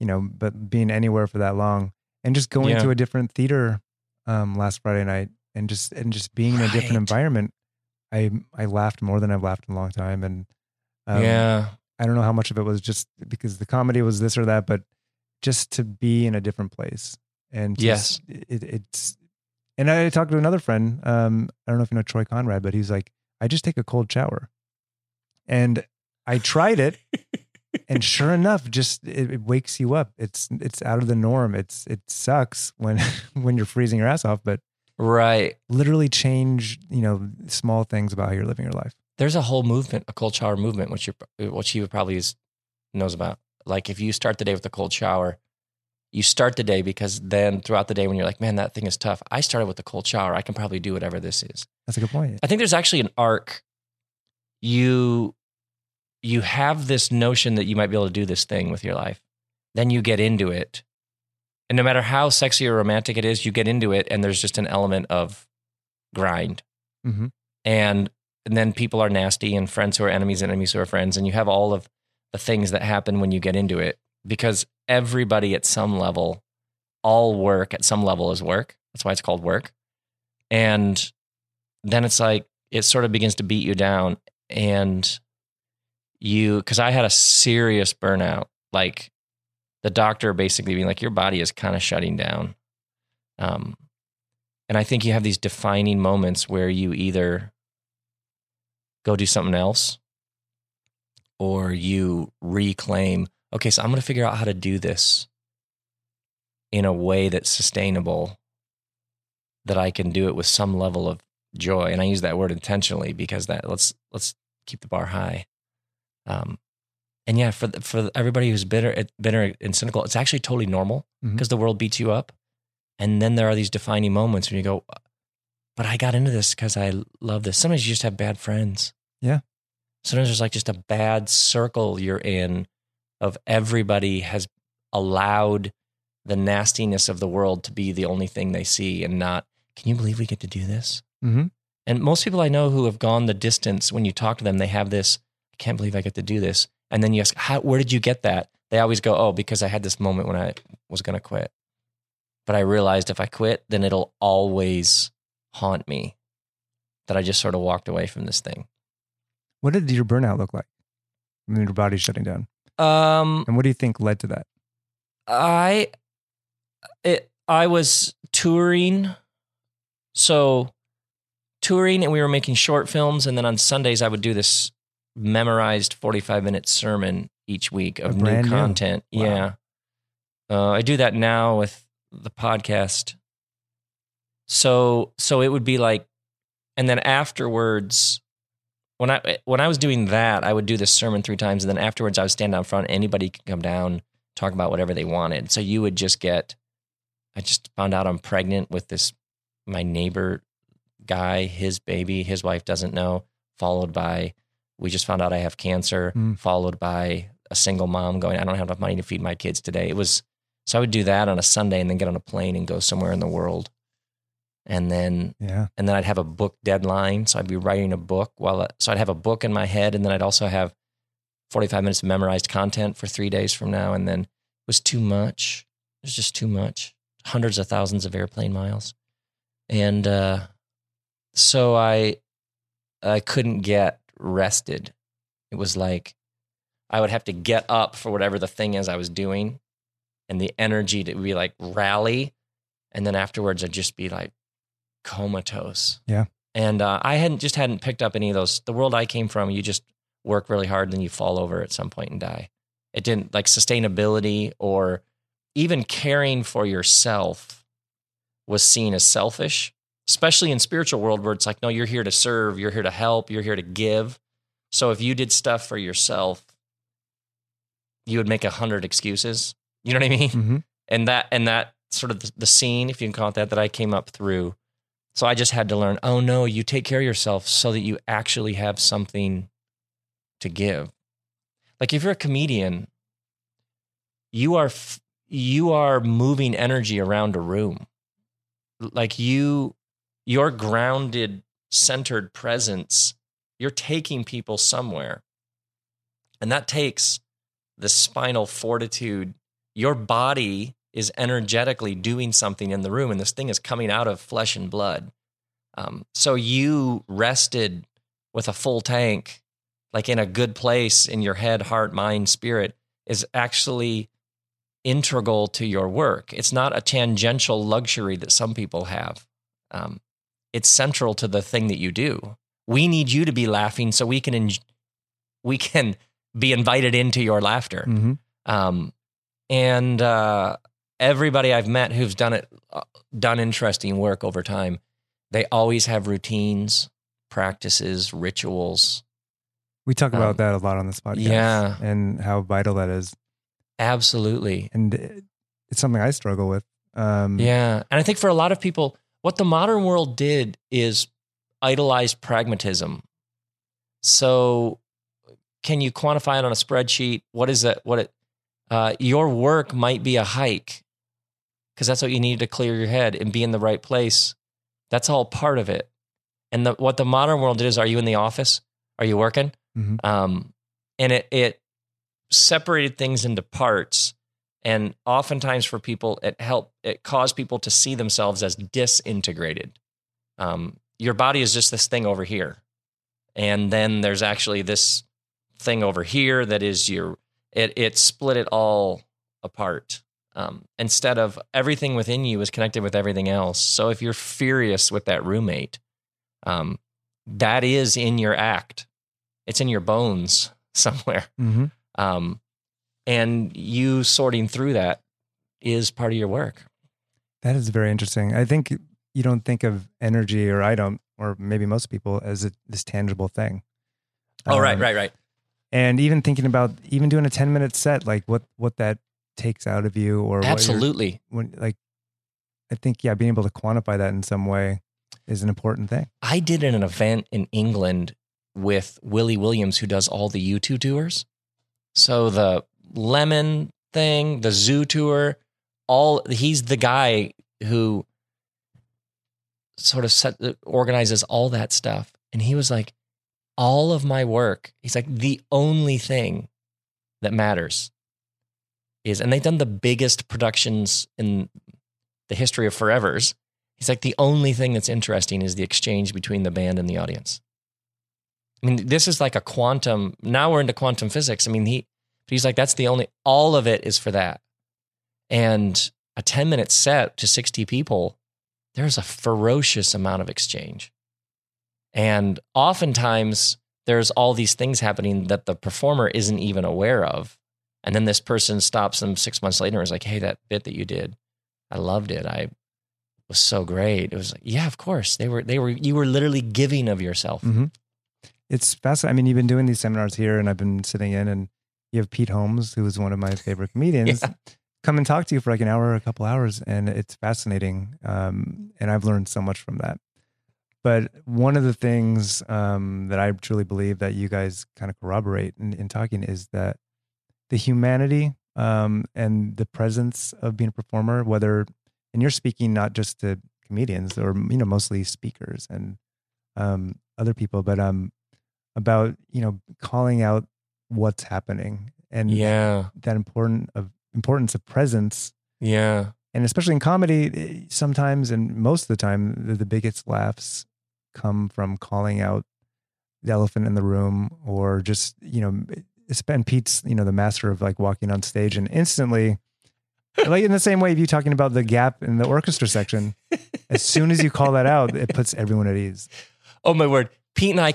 you know, but being anywhere for that long and just going Yeah. to a different theater um, last Friday night and just and just being in a different environment, I I laughed more than I've laughed in a long time, and um, yeah I don't know how much of it was just because the comedy was this or that, but just to be in a different place and to Yes. it, it's. And I talked to another friend. Um, I don't know if you know Troy Conrad, but he's like, I just take a cold shower, and I tried it, and sure enough, just it, it wakes you up. It's it's out of the norm. It's it sucks when when you're freezing your ass off, but right literally change you know small things about how you're living your life. there's a whole movement, a cold shower movement, which you which he probably is, knows about. Like if you start the day with a cold shower, you start the day because then throughout the day when you're like, man, that thing is tough. I started with a cold shower. I can probably do whatever this is. That's a good point. I think there's actually an arc. You you have this notion that you might be able to do this thing with your life. Then you get into it. And no matter how sexy or romantic it is, you get into it and there's just an element of grind. Hmm and and then people are nasty and friends who are enemies and enemies who are friends. And you have all of the things that happen when you get into it because everybody at some level all work at some level is work. That's why it's called work. And then it's like it sort of begins to beat you down. And you because i had a serious burnout like the doctor basically being like your body is kind of shutting down um, and I think you have these defining moments where you either go do something else or you reclaim, okay, so I'm going to figure out how to do this in a way that's sustainable, that I can do it with some level of joy. And I use that word intentionally because that let's let's keep the bar high. Um, and yeah, for the, for everybody who's bitter, bitter and cynical, it's actually totally normal because the world beats you up. And then there are these defining moments when you go, but I got into this because I love this. Sometimes you just have bad friends. Yeah. sometimes there's like just a bad circle you're in of everybody has allowed the nastiness of the world to be the only thing they see and not, can you believe we get to do this? Mhm. And most people I know who have gone the distance, when you talk to them, they have this, I can't believe I get to do this. And then you ask, How, where did you get that? They always go, oh, because I had this moment when I was going to quit. But I realized if I quit, then it'll always haunt me that I just sort of walked away from this thing. What did your burnout look like? I mean, your body's shutting down. Um, And what do you think led to that? I it I was touring so touring and we were making short films and then on Sundays I would do this memorized 45 minute sermon each week of new content. Wow. Yeah. Uh, I do that now with the podcast. So so it would be like and then afterwards when I when I was doing that, I would do this sermon three times, and then afterwards I would stand down front. Anybody could come down, talk about whatever they wanted. So you would just get. I just found out I'm pregnant with this my neighbor guy, his baby, his wife doesn't know. Followed by, we just found out I have cancer. Mm. Followed by a single mom going, I don't have enough money to feed my kids today. It was so I would do that on a Sunday and then get on a plane and go somewhere in the world, and then Yeah. and then I'd have a book deadline. So I'd be writing a book while, so I'd have a book in my head, and then I'd also have 45 minutes of memorized content for three days from now. And then it was too much. It was just too much. Hundreds of thousands of airplane miles. And uh, so I, I couldn't get rested. It was like I would have to get up for whatever the thing is I was doing, and the energy to be like rally. And then afterwards, I'd just be like, comatose. Yeah. And uh, I hadn't just hadn't picked up any of those. The world I came from, you just work really hard, and then you fall over at some point and die. It didn't like sustainability or even caring for yourself was seen as selfish, especially in spiritual world where it's like, no, you're here to serve, you're here to help, you're here to give. So if you did stuff for yourself, you would make a hundred excuses. You know what I mean? hmm and that and that sort of the, the scene if you can call it that that i came up through so i just had to learn oh no you take care of yourself so that you actually have something to give like if you're a comedian you are f- you are moving energy around a room like you your grounded centered presence you're taking people somewhere and that takes the spinal fortitude your body is energetically doing something in the room, and this thing is coming out of flesh and blood. Um, so you rested with a full tank, like in a good place in your head, heart, mind, spirit, is actually integral to your work. It's not a tangential luxury that some people have. Um, it's central to the thing that you do. We need you to be laughing so we can en- we can be invited into your laughter. hmm Um, and uh, everybody I've met who's done it, uh, done interesting work over time, they always have routines, practices, rituals. We talk about Um, that a lot on this podcast. yeah. And how vital that is. Absolutely. And it's something I struggle with. Um, Yeah. And I think for a lot of people, what the modern world did is idolize pragmatism. So, can you quantify it on a spreadsheet? What is that? What it, uh, your work might be a hike because that's what you need to clear your head and be in the right place. That's all part of it. And the, what the modern world did is, are you in the office? Are you working? Mhm. Um, and it it separated things into parts and oftentimes for people it helped it caused people to see themselves as disintegrated. Um, your body is just this thing over here. And then there's actually this thing over here that is your it it split it all apart. Um, instead of everything within you is connected with everything else. So if you're furious with that roommate um, that is in your act. It's in your bones somewhere. Mhm. um, and you sorting through that is part of your work. That is very interesting. I think you don't think of energy, or I don't, or maybe most people, as a, this tangible thing. Oh, right, Um, right, right. And even thinking about even doing a ten minute set, like what what that takes out of you, or what Absolutely. when like, I think yeah, being able to quantify that in some way is an important thing. I did an event in England with Willie Williams, who does all the U2 tours. So the Lemon thing, the Zoo tour, all he's the guy who sort of set, organizes all that stuff. And he was like, all of my work, he's like, the only thing that matters is, and they've done the biggest productions in the history of Forevers. He's like, the only thing that's interesting is the exchange between the band and the audience. I mean, this is like a quantum. Now we're into quantum physics. I mean, he, he's like, that's the only, all of it is for that. And a 10 minute set to 60 people, there's a ferocious amount of exchange. And oftentimes there's all these things happening that the performer isn't even aware of. And then this person stops them six months later and is like, hey, that bit that you did, I loved it. I was so great. It was like, yeah, of course. They were, they were, you were literally giving of yourself. hmm It's fascinating. I mean, you've been doing these seminars here, and I've been sitting in, and you have Pete Holmes, who is one of my favorite comedians, Yeah. come and talk to you for like an hour or a couple hours, and it's fascinating. Um, and I've learned so much from that. But one of the things um, that I truly believe that you guys kind of corroborate in, in talking is that the humanity um, and the presence of being a performer, whether and you're speaking not just to comedians or you know mostly speakers and um, other people, but um, about you know calling out what's happening and Yeah. that important of importance of presence Yeah. and especially in comedy eh, sometimes and most of the time the, the biggest laughs come from calling out the elephant in the room or just you know Ben Pete's you know the master of like walking on stage and instantly like in the same way of you talking about the gap in the orchestra section as soon as you call that out it puts everyone at ease Oh my word! Pete and I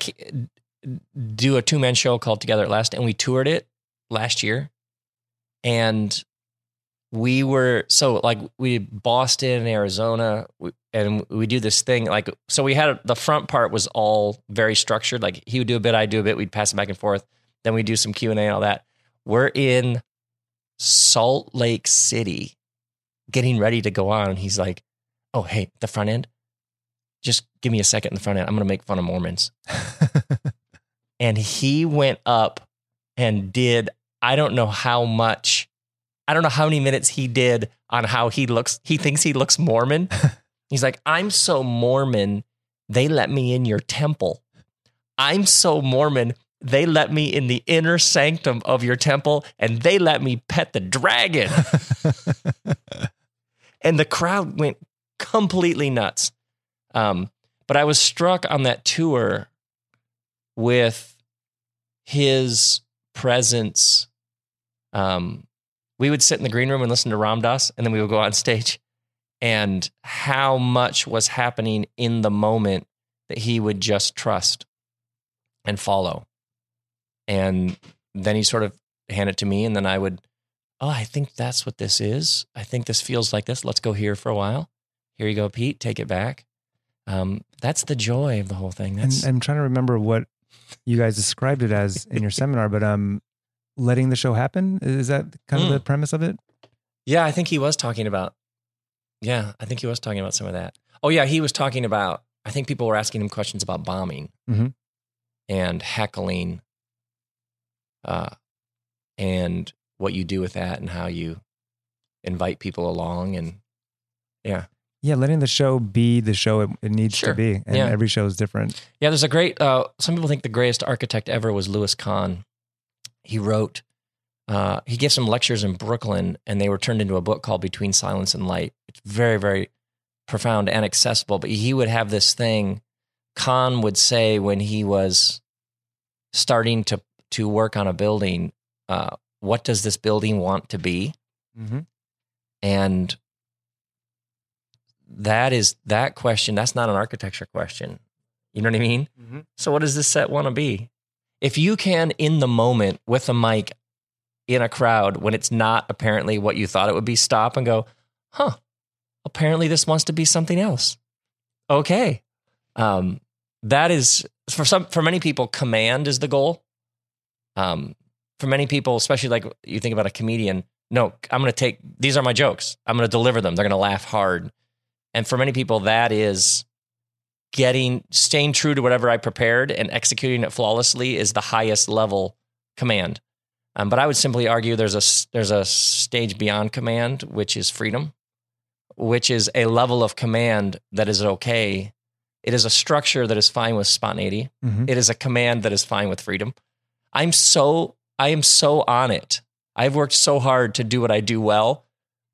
do a two man show called Together at Last, and we toured it last year, and we were so like we Boston, Arizona, and we do this thing like so. We had the front part was all very structured. Like he would do a bit, I'd do a bit. We'd pass it back and forth. Then we do some Q and A and all that. We're in Salt Lake City, getting ready to go on, and he's like, "Oh hey, the front end." just give me a second in the front end. I'm going to make fun of Mormons. and he went up and did, I don't know how much, I don't know how many minutes he did on how he looks. He thinks he looks Mormon. He's like, I'm so Mormon, they let me in your temple. I'm so Mormon, they let me in the inner sanctum of your temple and they let me pet the dragon. and the crowd went completely nuts. Um, but I was struck on that tour with his presence. Um, we would sit in the green room and listen to Ram Dass, and then we would go on stage, and how much was happening in the moment that he would just trust and follow. And then he sort of hand it to me, and then I would, oh, I think that's what this is. I think this feels like this. Let's go here for a while. Here you go, Pete. Take it back. Um, that's the joy of the whole thing. and I'm trying to remember what you guys described it as in your seminar, but um, letting the show happen is that kind of Mm. the premise of it? yeah. I think he was talking about. Yeah, I think he was talking about some of that. Oh yeah, he was talking about. I think people were asking him questions about bombing Mhm. and heckling, uh, and what you do with that and how you invite people along and yeah. Yeah, letting the show be the show it, it needs Sure. to be, and Yeah. every show is different. Yeah, there's a great. Uh, some people think the greatest architect ever was Louis Kahn. He wrote. Uh, he gave some lectures in Brooklyn, and they were turned into a book called Between Silence and Light. It's very, very profound and accessible. But he would have this thing. Kahn would say when he was starting to to work on a building, uh, "What does this building want to be?" Mm-hmm. And that is that question. That's not an architecture question. You know what I mean? Mhm. So, what does this set want to be? If you can, in the moment with a mic in a crowd, when it's not apparently what you thought it would be, stop and go, huh, apparently this wants to be something else. Okay. Um, that is, for some, for many people, command is the goal. Um, for many people, especially like you think about a comedian, no, I'm going to take, these are my jokes. I'm going to deliver them. They're going to laugh hard. And for many people, that is getting staying true to whatever I prepared and executing it flawlessly is the highest level command. Um, but I would simply argue there's a there's a stage beyond command, which is freedom, which is a level of command that is okay. It is a structure that is fine with spontaneity. Mhm. It is a command that is fine with freedom. I'm so I am so on it. I've worked so hard to do what I do well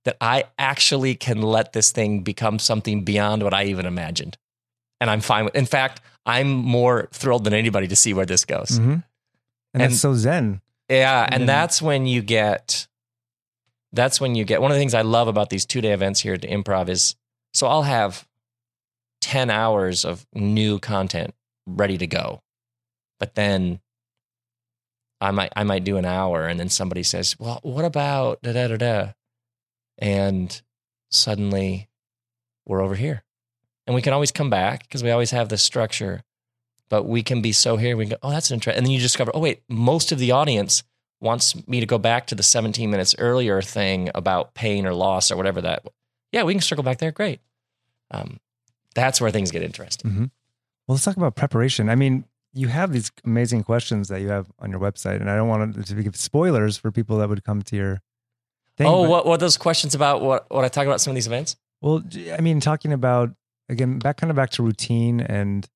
that I actually can let this thing become something beyond what I even imagined. And I'm fine with in fact, I'm more thrilled than anybody to see where this goes. Mhm. And, And- that's so zen. Yeah, and then- that's when you get that's when you get one of the things I love about these two day events here at the improv is so I'll have 10 hours of new content ready to go. But then I might I might do an hour and then somebody says, Well, what about da da da da? And suddenly we're over here. And we can always come back because we always have this structure. But we can be so here, we can go, oh, that's interesting. And then you discover, oh, wait, most of the audience wants me to go back to the 17 minutes earlier thing about pain or loss or whatever that. Yeah, we can circle back there. Great. Um, that's where things get interesting. Well, let's talk about preparation. I mean, you have these amazing questions that you have on your website, and I don't want to give spoilers for people that would come to your thing. oh, but- what what those questions about? What what I talk about some of these events? Well, I mean, talking about again, back kind of back to routine and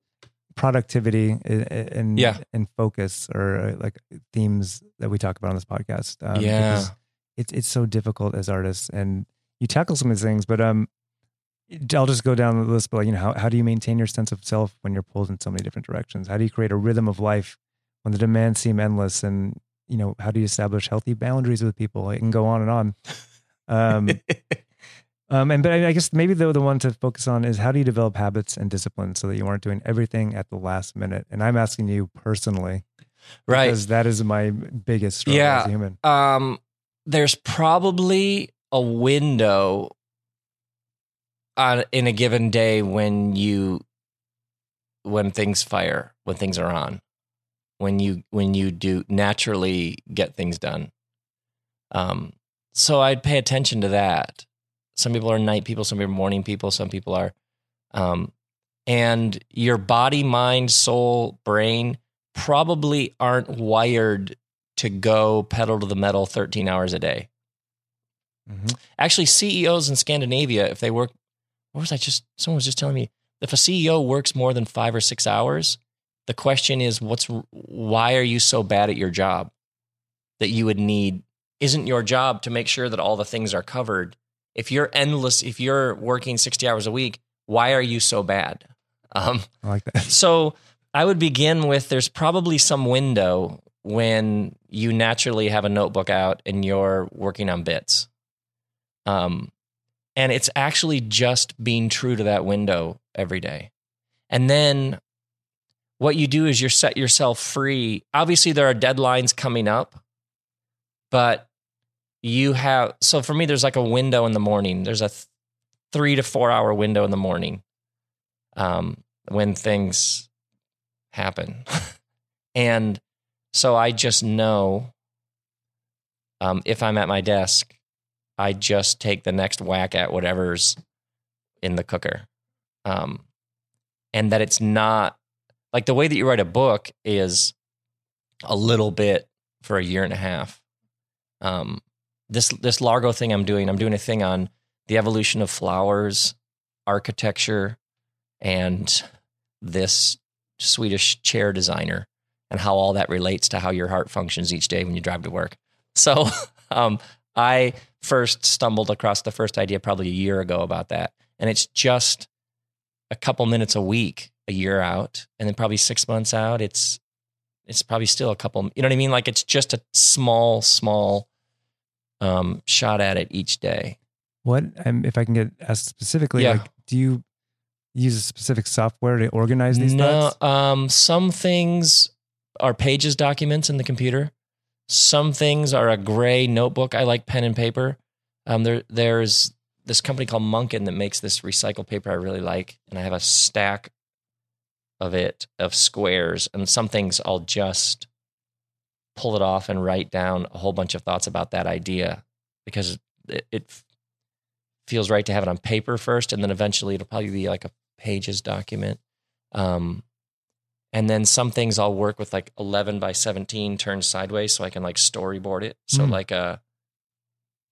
productivity and Yeah. and focus or uh, like themes that we talk about on this podcast. Um, Yeah. it's it's so difficult as artists, and you tackle some of these things, but um, I'll just go down the list. But like, you know, how how do you maintain your sense of self when you're pulled in so many different directions? How do you create a rhythm of life when the demands seem endless? And you know, how do you establish healthy boundaries with people? It can go on and on. Um, um, and but I I guess maybe the the one to focus on is how do you develop habits and discipline so that you aren't doing everything at the last minute. And I'm asking you personally, right. Because that is my biggest struggle Yeah. as a human. um, there's probably a window on in a given day when you when things fire, when things are on, when you when you do naturally get things done. Um, so I'd pay attention to that. Some people are night people, some people are morning people, some people are, um, and your body, mind, soul, brain probably aren't wired to go pedal to the metal 13 hours a day. Mhm. Actually, CEOs in Scandinavia, if they work, what was I just, someone was just telling me, if a CEO works more than five or six hours, the question is, what's, why are you so bad at your job that you would need? Isn't your job to make sure that all the things are covered? If you're endless, if you're working 60 hours a week, why are you so bad? Um, I like that. so I would begin with there's probably some window when you naturally have a notebook out and you're working on bits. Um, and it's actually just being true to that window every day. And then what you do is you set yourself free. Obviously, there are deadlines coming up, but you have. So for me, there's like a window in the morning. There's a th- three to four hour window in the morning um, when things happen. and so I just know um, if I'm at my desk, I just take the next whack at whatever's in the cooker. Um, and that it's not like the way that you write a book is a little bit for a year and a half. Um, this this Largo thing I'm doing, I'm doing a thing on the evolution of flowers, architecture, and this Swedish chair designer, and how all that relates to how your heart functions each day when you drive to work. So, um, I first stumbled across the first idea probably a year ago about that, and it's just a couple minutes a week, a year out, and then probably six months out. It's it's probably still a couple. You know what I mean? Like it's just a small, small um, shot at it each day. What, um, if I can get asked specifically, Yeah. like, do you use a specific software to organize these no, thoughts? um, some things are pages documents in the computer. Some things are a gray notebook. I like pen and paper. Um, there, there's this company called Munken that makes this recycled paper I really like, and I have a stack of it of squares. And some things I'll just pull it off and write down a whole bunch of thoughts about that idea because it, it feels right to have it on paper first, and then eventually it'll probably be like a pages document. Um, and then some things I'll work with like 11 by 17 turned sideways so I can like storyboard it. So Mm. like uh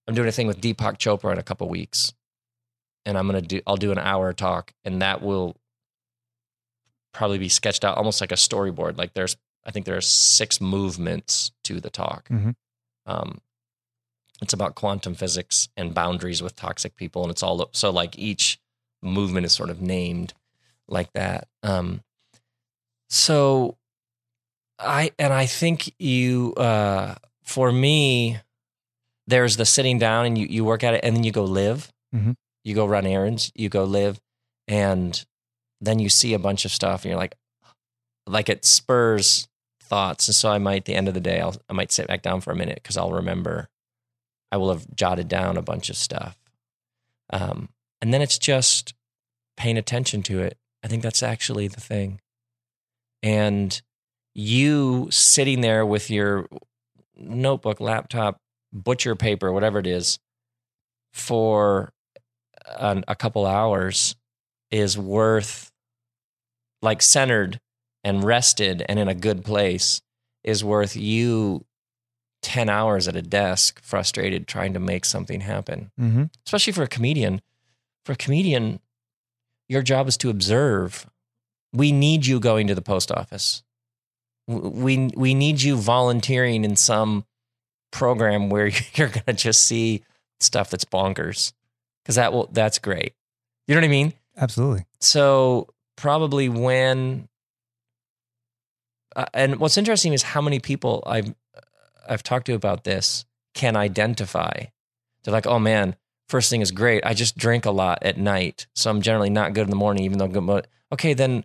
I'm doing a thing with Deepak Chopra in a couple weeks. And I'm going to do I'll do an hour talk and that will probably be sketched out almost like a storyboard. Like there's I think there are six movements to the talk. Mhm. Um it's about quantum physics and boundaries with toxic people and it's all so like each movement is sort of named like that. Um so I and I think you uh for me there's the sitting down and you you work at it and then you go live. Mhm. You go run errands, you go live and then you see a bunch of stuff and you're like like it spurs thoughts and so I might the end of the day I'll I might sit back down for a minute cuz I'll remember I will have jotted down a bunch of stuff. Um and then it's just paying attention to it. I think that's actually the thing and you sitting there with your notebook, laptop, butcher paper, whatever it is, for an, a couple hours is worth, like centered and rested and in a good place, is worth you 10 hours at a desk, frustrated, trying to make something happen Mm-hmm. especially for a comedian. For a comedian, your job is to observe. We need you going to the post office. We we need you volunteering in some program where you're going to just see stuff that's bonkers because that will that's great. You know what I mean? Absolutely. So probably when, uh, and what's interesting is how many people I've I've talked to about this can identify. They're like, oh man, first thing is great. I just drink a lot at night, so I'm generally not good in the morning, even though I'm good. Okay, then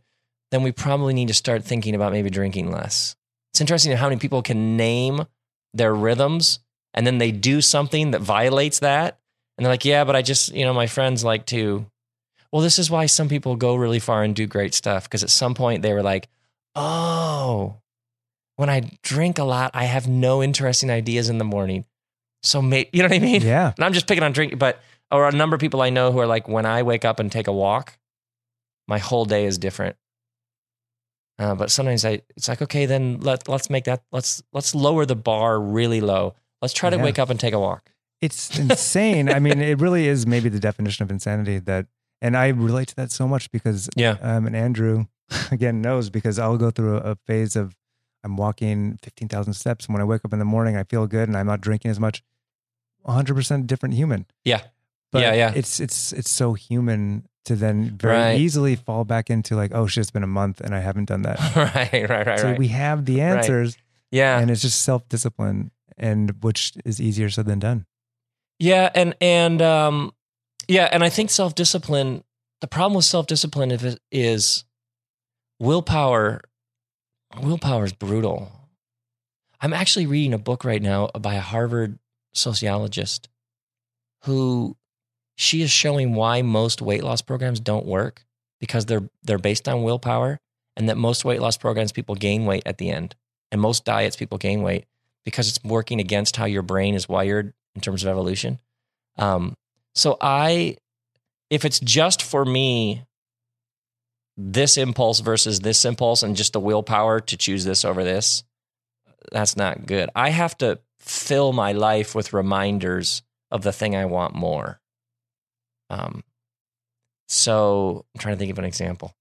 then we probably need to start thinking about maybe drinking less. It's interesting how many people can name their rhythms and then they do something that violates that, and they're like, yeah, but I just you know my friends like to well, this is why some people go really far and do great stuff because at some point they were like, oh, when I drink a lot, I have no interesting ideas in the morning. So, may, you know what I mean? Yeah. And I'm just picking on drinking, but or a number of people I know who are like, when I wake up and take a walk, my whole day is different. Uh, but sometimes I, it's like, okay, then let let's make that let's let's lower the bar really low. Let's try to Yeah. wake up and take a walk. It's insane. I mean, it really is maybe the definition of insanity that, and I relate to that so much because, Yeah. um, and Andrew again knows because I'll go through a, a phase of I'm walking 15,000 steps. And when I wake up in the morning, I feel good and I'm not drinking as much. 100% different human. Yeah. But Yeah, yeah. It's, it's, it's so human to then very Right. easily fall back into like, oh shit, it's been a month and I haven't done that. right, right, right, so right. we have the answers yeah. and it's just self discipline and which is easier said than done. Yeah, and and um, yeah, and I think self discipline. The problem with self discipline is, willpower. Willpower is brutal. I'm actually reading a book right now by a Harvard sociologist who she is showing why most weight loss programs don't work because they're they're based on willpower and that most weight loss programs people gain weight at the end and most diets people gain weight because it's working against how your brain is wired in terms of evolution. Um, so I, if it's just for me, this impulse versus this impulse, and just the willpower to choose this over this, that's not good. I have to fill my life with reminders of the thing I want more. Um, so I'm trying to think of an example.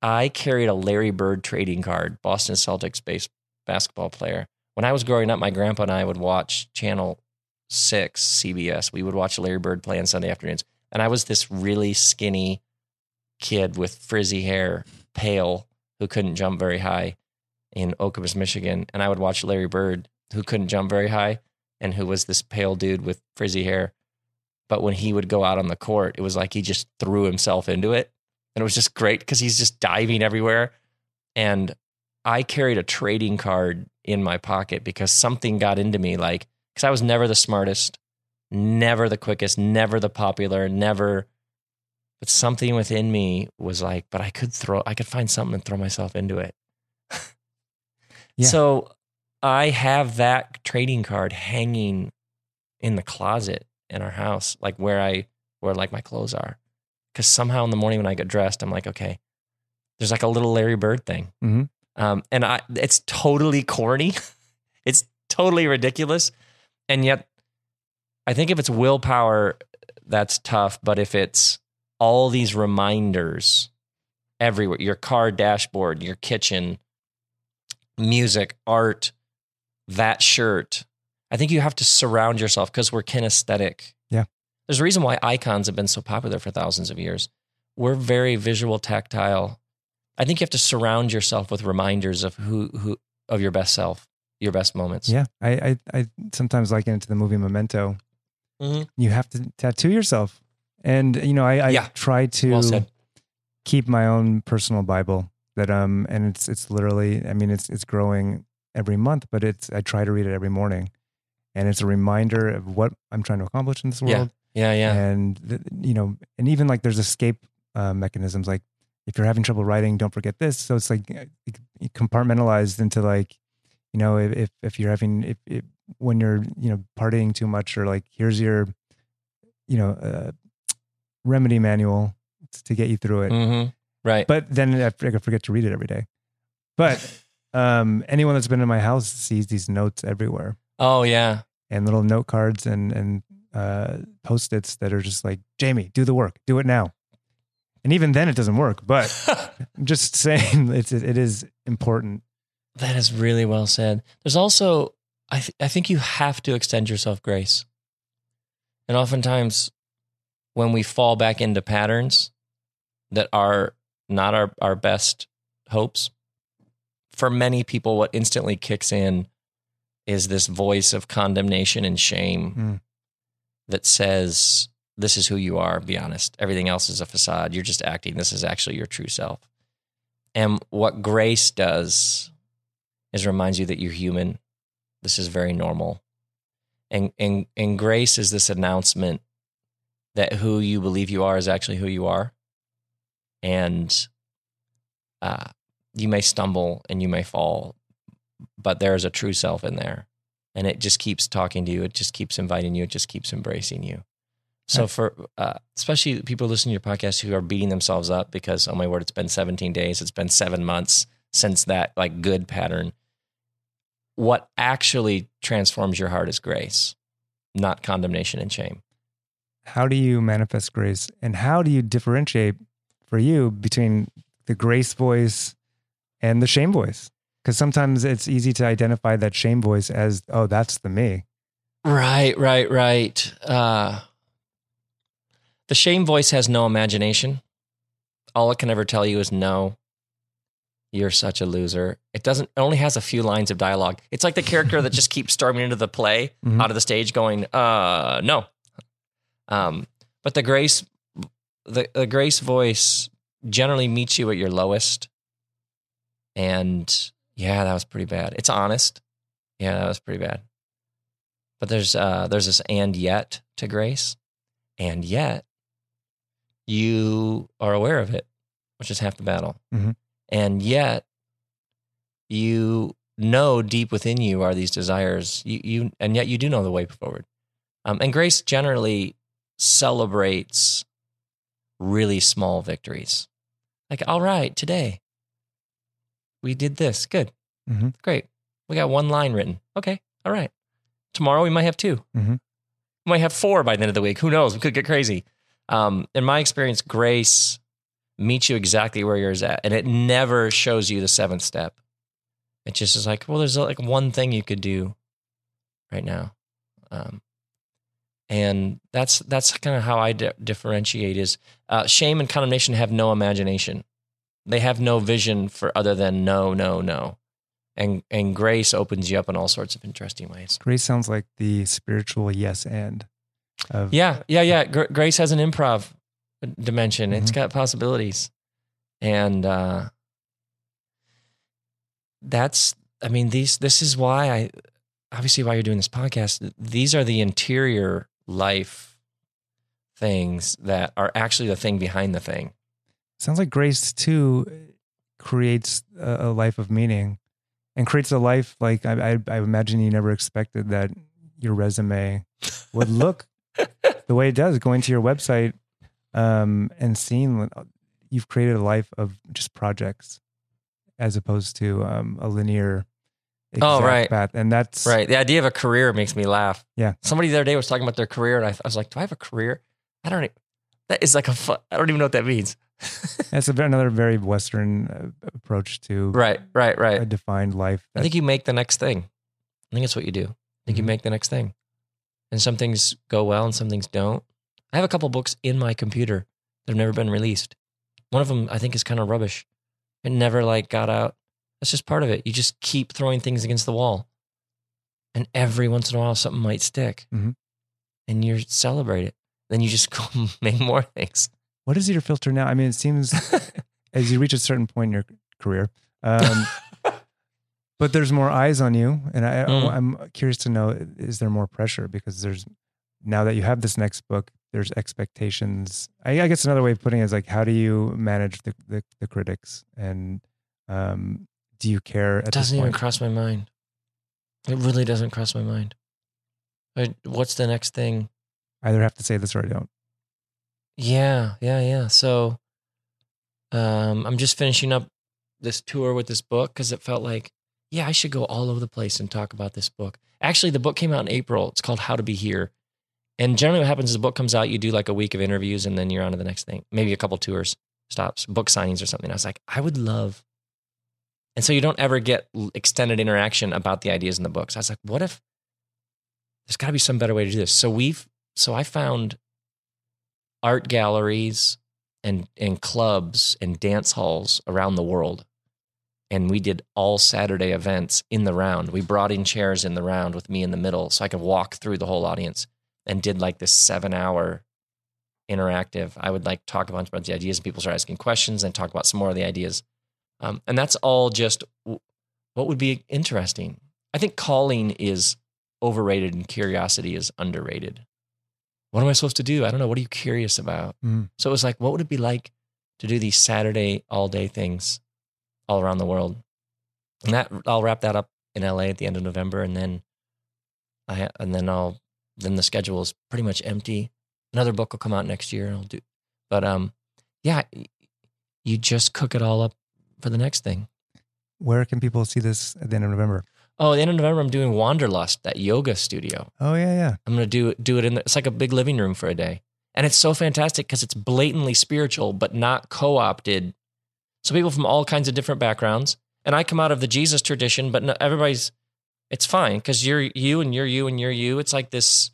I carried a Larry Bird trading card, Boston Celtics base basketball player. When I was growing up, my grandpa and I would watch Channel Six CBS. We would watch Larry Bird play on Sunday afternoons, and I was this really skinny kid with frizzy hair, pale, who couldn't jump very high in Okemos, Michigan. And I would watch Larry Bird, who couldn't jump very high, and who was this pale dude with frizzy hair. But when he would go out on the court, it was like he just threw himself into it. And it was just great because he's just diving everywhere. And I carried a trading card in my pocket because something got into me. Like, because I was never the smartest, never the quickest, never the popular, never. But something within me was like, but I could throw, I could find something and throw myself into it. Yeah. So I have that trading card hanging in the closet in our house, like where I, where like my clothes are. Because somehow in the morning when I get dressed, I'm like, okay, There's like a little Larry Bird thing. Mhm. Um, and I, it's totally corny. it's totally ridiculous. And yet, I think if it's willpower, that's tough. But if it's all these reminders everywhere, your car dashboard, your kitchen, music, art, that shirt, I think you have to surround yourself because we're kinesthetic. Yeah. There's a reason why icons have been so popular for thousands of years. We're very visual, tactile. I think you have to surround yourself with reminders of who who of your best self, your best moments. Yeah, I, I, I sometimes liken it to the movie Memento. Mhm. You have to tattoo yourself, and you know, I, I Yeah. try to Well keep my own personal Bible. That um, and it's it's literally, I mean, it's it's growing every month, but it's I try to read it every morning, and it's a reminder of what I'm trying to accomplish in this world. Yeah, yeah. and th- you know, and even like there's escape uh, mechanisms. Like if you're having trouble writing, don't forget this. So it's like uh, compartmentalized into like, you know, if if, you're having if, if when you're you know partying too much, or like here's your, you know, uh, remedy manual to get you through it. hmm Right. But then I forget I forget to read it every day. But um, anyone that's been in my house sees these notes everywhere oh yeah. and little note cards and and uh, post its that are just like Jamie, do the work, do it now. And even then, it doesn't work. But I'm just saying, it's it is important. That is really well said. There's also, I, th- I think you have to extend yourself grace. And oftentimes, when we fall back into patterns that are not our, our best hopes, for many people, what instantly kicks in is this voice of condemnation and shame Mm. that says, This is who you are, be honest. Everything else is a facade. You're just acting. This is actually your true self. And what grace does is reminds you that you're human. This is very normal. And, and, and grace is this announcement that who you believe you are is actually who you are. And uh, you may stumble and you may fall, but there's a true self in there. And it just keeps talking to you. It just keeps inviting you. It just keeps embracing you. So for uh, especially people listening to your podcast who are beating themselves up because oh my word, it's been 17 days, it's been seven months since that like good pattern. What actually transforms your heart is grace, not condemnation and shame. How do you manifest grace, and how do you differentiate for you between the grace voice and the shame voice? Because sometimes it's easy to identify that shame voice as, oh, that's the me. Right, right, right. Uh, the shame voice has no imagination. All it can ever tell you is no. You're such a loser. It doesn't. It only has a few lines of dialogue. It's like the character that just keeps storming into the play Mhm. out of the stage, going, "Uh, no." Um, but the grace, the the grace voice generally meets you at your lowest. And yeah, that was pretty bad. It's honest. Yeah, that was pretty bad. But there's uh there's this and yet to grace. And yet you are aware of it, which is half the battle. Mhm. And yet you know deep within you are these desires. You you and yet you do know the way forward. Um, and grace generally celebrates really small victories. Like, all right, today we did this. Good. Mhm. Great. We got one line written. Okay. All right. Tomorrow we might have 2 Mhm. We might have four by the end of the week. Who knows? We could get crazy. Um, in my experience, grace meets you exactly where you're at, and it never shows you the seventh step. It just is like, well, there's like one thing you could do right now, um, and that's that's kind of how I di- differentiate. Is uh, shame and condemnation have no imagination; they have no vision for other than no, no, no, and and grace opens you up in all sorts of interesting ways. Grace sounds like the spiritual yes and of Yeah, yeah, yeah. Gr- Grace has an improv dimension. It's Mhm. got possibilities, and uh, that's. I mean, these. This is why I, obviously, why you're doing this podcast. These are the interior life things that are actually the thing behind the thing. Sounds like grace too creates a, a life of meaning and creates a life like I, I, I imagine you never expected that your resume would look the way it does. Going to your website um, and seeing, you've created a life of just projects as opposed to um, a linear Oh, right. path. And that's Right. The idea of a career makes me laugh. Yeah. Somebody the other day was talking about their career, and I, I was like, "Do I have a career? I don't. That is like a. I don't even know what that means." that's a, another very Western uh, approach to right. Right. Right. a defined life. I think you make the next thing. I think that's what you do. I think you Mhm. make the next thing. And some things go well and some things don't. I have a couple books in my computer that have never been released. One of them I think is kind of rubbish. It never like got out. That's just part of it. You just keep throwing things against the wall. And every once in a while something might stick. Mhm. And you celebrate it. Then you just go make more things. what is your filter now? I mean, it seems as you reach a certain point in your career, um, but there's more eyes on you, and I, Mm. I'm curious to know: is there more pressure because there's now that you have this next book, there's expectations. I, I guess another way of putting it is like, how do you manage the the, the critics, and um, do you care at It doesn't even cross my mind. It really doesn't cross my mind. But what's the next thing? I Either have to say this or I don't. Yeah, yeah, yeah. So um, I'm just finishing up this tour with this book because it felt like, yeah, I should go all over the place and talk about this book. Actually, the book came out in April. It's called How to Be Here. And generally, what happens is the book comes out, you do like a week of interviews, and then you're on to the next thing. Maybe a couple tours, stops, book signings or something. I was like, I would love. And so you don't ever get extended interaction about the ideas in the books. I was like, what if there's got to be some better way to do this? So we've, so I found art galleries and and clubs and dance halls around the world. And we did all Saturday events in the round. We brought in chairs in the round with me in the middle so I could walk through the whole audience and did like this seven hour interactive. I would like talk a bunch about the ideas and people start asking questions and talk about some more of the ideas. Um, and that's all just w- what would be interesting. I think calling is overrated and curiosity is underrated. What am I supposed to do? I don't know. What are you curious about? Mhm. So it was like, what would it be like to do these Saturday all day things all around the world? And that I'll wrap that up in LA at the end of November, and then I and then I'll then the schedule is pretty much empty. Another book will come out next year, and I'll do. But um, yeah, you just cook it all up for the next thing. Where can people see this at the end of November? Oh, at the end of November, I'm doing Wanderlust, that yoga studio. Oh yeah, yeah. I'm gonna do do it in. The, it's like a big living room for a day, and it's so fantastic because it's blatantly spiritual, but not co-opted. So people from all kinds of different backgrounds, and I come out of the Jesus tradition, but no, everybody's. It's fine because you're you and you're you and you're you. It's like this.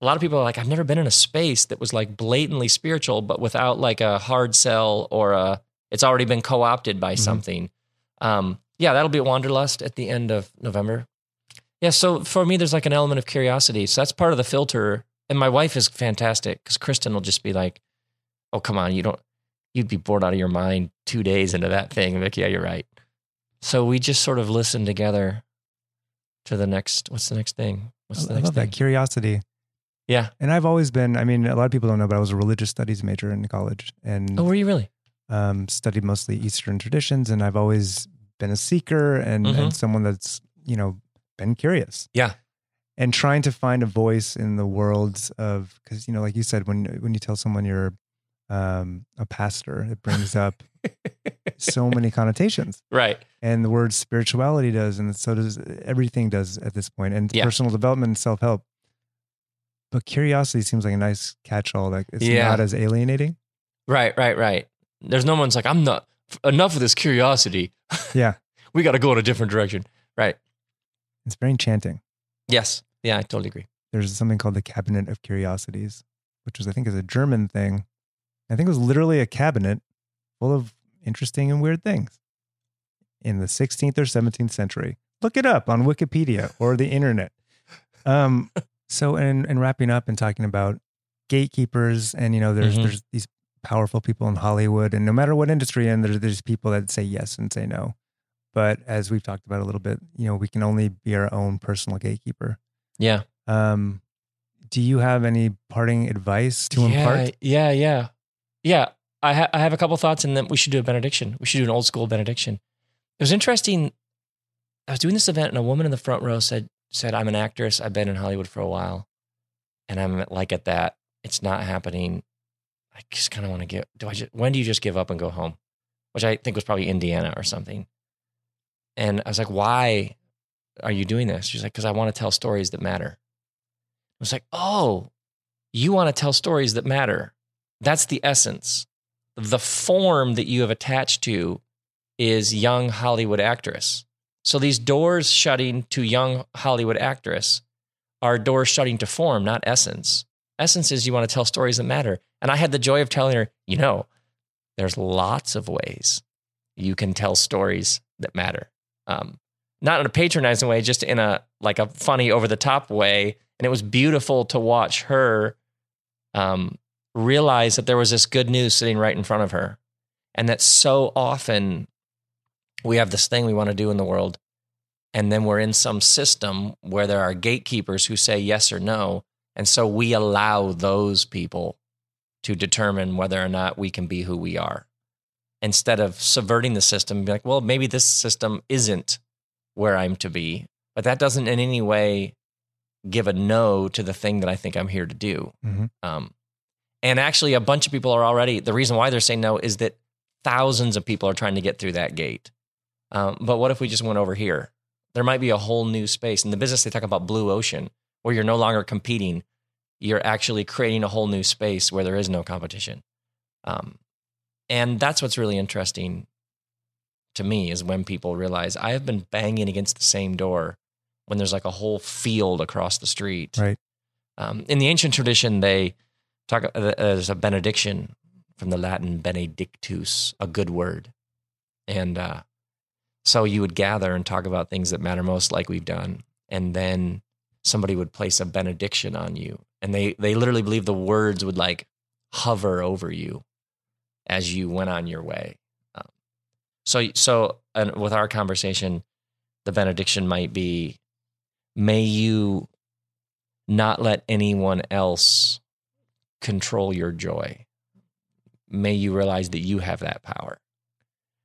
A lot of people are like, I've never been in a space that was like blatantly spiritual, but without like a hard sell or a. It's already been co-opted by Mhm. something. Um, yeah, that'll be at Wanderlust at the end of November. Yeah, so for me, there's like an element of curiosity. So that's part of the filter. And my wife is fantastic because Kristen will just be like, "Oh, come on, you don't, you'd be bored out of your mind two days into that thing." I'm like, "Yeah, you're right." So we just sort of listen together to the next. What's the next thing? What's the I next love thing? that curiosity. Yeah. And I've always been, I mean, a lot of people don't know, but I was a religious studies major in college and Oh, were you really? um, studied mostly Eastern traditions. And I've always been a seeker and, Mhm. and someone that's, you know, been curious. Yeah. And trying to find a voice in the world of, because, you know, like you said, when, when you tell someone you're um, a pastor, it brings up so many connotations. Right. And the word spirituality does, and so does everything does at this point, and Yeah. personal development and self help. But curiosity seems like a nice catch all Like it's Yeah. not as alienating. Right. Right. Right. There's no one's like, I'm not enough of this curiosity. Yeah. we got to go in a different direction. Right. It's very enchanting. Yes. Yeah, I totally agree. There's something called the Cabinet of Curiosities, which was, I think, is a German thing. I think it was literally a cabinet full of interesting and weird things in the 16th or 17th century. Look it up on Wikipedia or the internet. Um, so, in, in wrapping up and talking about gatekeepers, and you know, there's Mhm. there's these powerful people in Hollywood, and no matter what industry, and there's there's people that say yes and say no. But as we've talked about a little bit, you know, we can only be our own personal gatekeeper. Yeah. Um, do you have any parting advice to yeah, impart? Yeah, yeah, yeah. I, ha- I have a couple thoughts, and then we should do a benediction. We should do an old school benediction. It was interesting. I was doing this event, and a woman in the front row said, "said I'm an actress. I've been in Hollywood for a while, and I'm like at that. It's not happening. I just kind of want to get. Do I just? When do you just give up and go home? Which I think was probably Indiana or something. And I was like, why are you doing this? She's like, because I want to tell stories that matter. I was like, oh, you want to tell stories that matter. That's the essence. The form that you have attached to is young Hollywood actress. So these doors shutting to young Hollywood actress are doors shutting to form, not essence. Essence is you want to tell stories that matter. And I had the joy of telling her, you know, there's lots of ways you can tell stories that matter. Um, not in a patronizing way, just in a like a funny, over the top way. And it was beautiful to watch her um, realize that there was this good news sitting right in front of her, and that so often we have this thing we want to do in the world, and then we're in some system where there are gatekeepers who say yes or no, and so we allow those people to determine whether or not we can be who we are instead of subverting the system be like, well, maybe this system isn't where I'm to be, but that doesn't in any way give a no to the thing that I think I'm here to do. Mhm. Um, and actually, a bunch of people are already, the reason why they're saying no is that thousands of people are trying to get through that gate. Um, but what if we just went over here? There might be a whole new space. In the business, they talk about blue ocean, where you're no longer competing. You're actually creating a whole new space where there is no competition. Um, and that's what's really interesting to me is when people realize I have been banging against the same door when there's like a whole field across the street. Right. Um, in the ancient tradition, they talk. Uh, there's a benediction from the Latin benedictus, a good word, and uh, so you would gather and talk about things that matter most, like we've done, and then somebody would place a benediction on you, and they they literally believe the words would like hover over you as you went on your way. Um, so so and with our conversation, the benediction might be, "May you not let anyone else control your joy. May you realize that you have that power.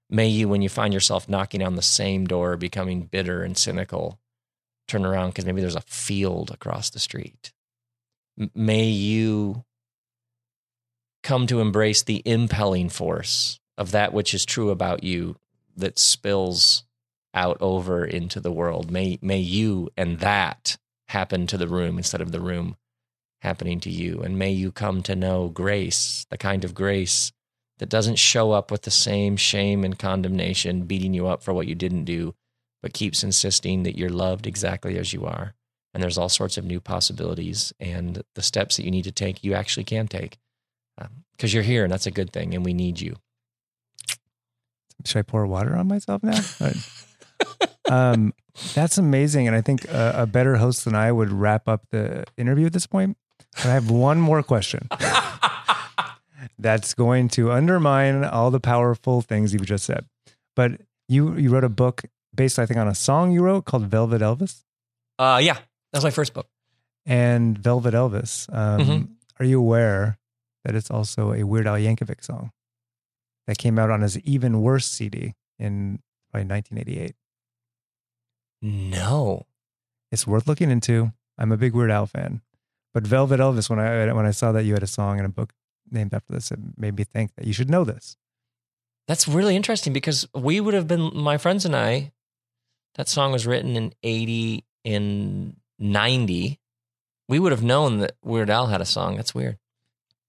May you, when you find yourself knocking on the same door, becoming bitter and cynical, turn around because maybe there's a field across the street. May you come to embrace the impelling force of that which is true about you that spills out over into the world. May, may you and that happen to the room instead of the room happening to you. And may you come to know grace, the kind of grace that doesn't show up with the same shame and condemnation, beating you up for what you didn't do, but keeps insisting that you're loved exactly as you are. And there's all sorts of new possibilities and the steps that you need to take, you actually can take because you're here and that's a good thing. And we need you. Should I pour water on myself now? Um, that's amazing, and I think a, a better host than I would wrap up the interview at this point. But I have one more question. that's going to undermine all the powerful things you've just said. But you you wrote a book based, I think, on a song you wrote called Velvet Elvis. Uh, yeah, that was my first book. And Velvet Elvis, um, Mhm. are you aware that it's also a Weird Al Yankovic song that came out on his Even Worse CD in probably 1988? No. It's worth looking into. I'm a big Weird Al fan, but Velvet Elvis. When I when I saw that you had a song and a book named after this, it made me think that you should know this. That's really interesting because we would have been my friends and I. That song was written in eighty in ninety. We would have known that Weird Al had a song. That's weird.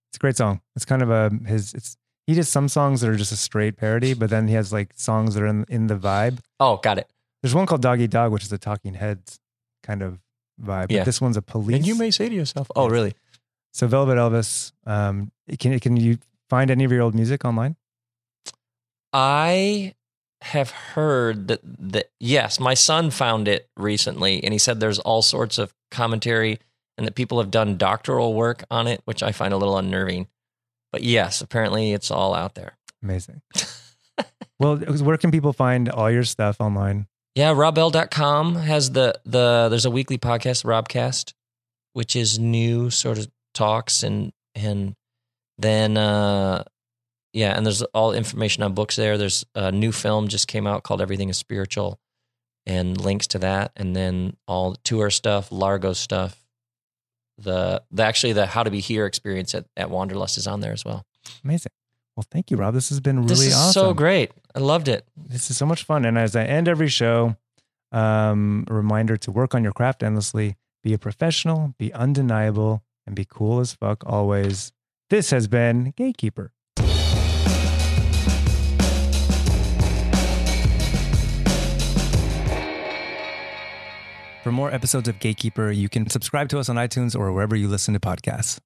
It's a great song. It's kind of a his. It's he does some songs that are just a straight parody, but then he has like songs that are in in the vibe. Oh, got it. There's one called Dog Eat Dog, which is a Talking Heads kind of vibe. Yeah. But this one's a police. And you may say to yourself, "Oh, really?" So Velvet Elvis. Um, can can you find any of your old music online? I have heard that that yes, my son found it recently, and he said there's all sorts of commentary and that people have done doctoral work on it, which I find a little unnerving. But yes, apparently it's all out there. Amazing. well, where can people find all your stuff online? Yeah, robbell.com has the the there's a weekly podcast, Robcast, which is new sort of talks and and then uh yeah, and there's all information on books there. There's a new film just came out called Everything is Spiritual and links to that and then all tour stuff, Largo stuff. the the actually the How to Be Here experience at, at Wanderlust is on there as well. Amazing. Well, thank you, Rob. This has been really this is awesome. so great. I loved it. This is so much fun. And as I end every show, um, a reminder to work on your craft endlessly, be a professional, be undeniable, and be cool as fuck always. This has been Gatekeeper. For more episodes of Gatekeeper, you can subscribe to us on iTunes or wherever you listen to podcasts.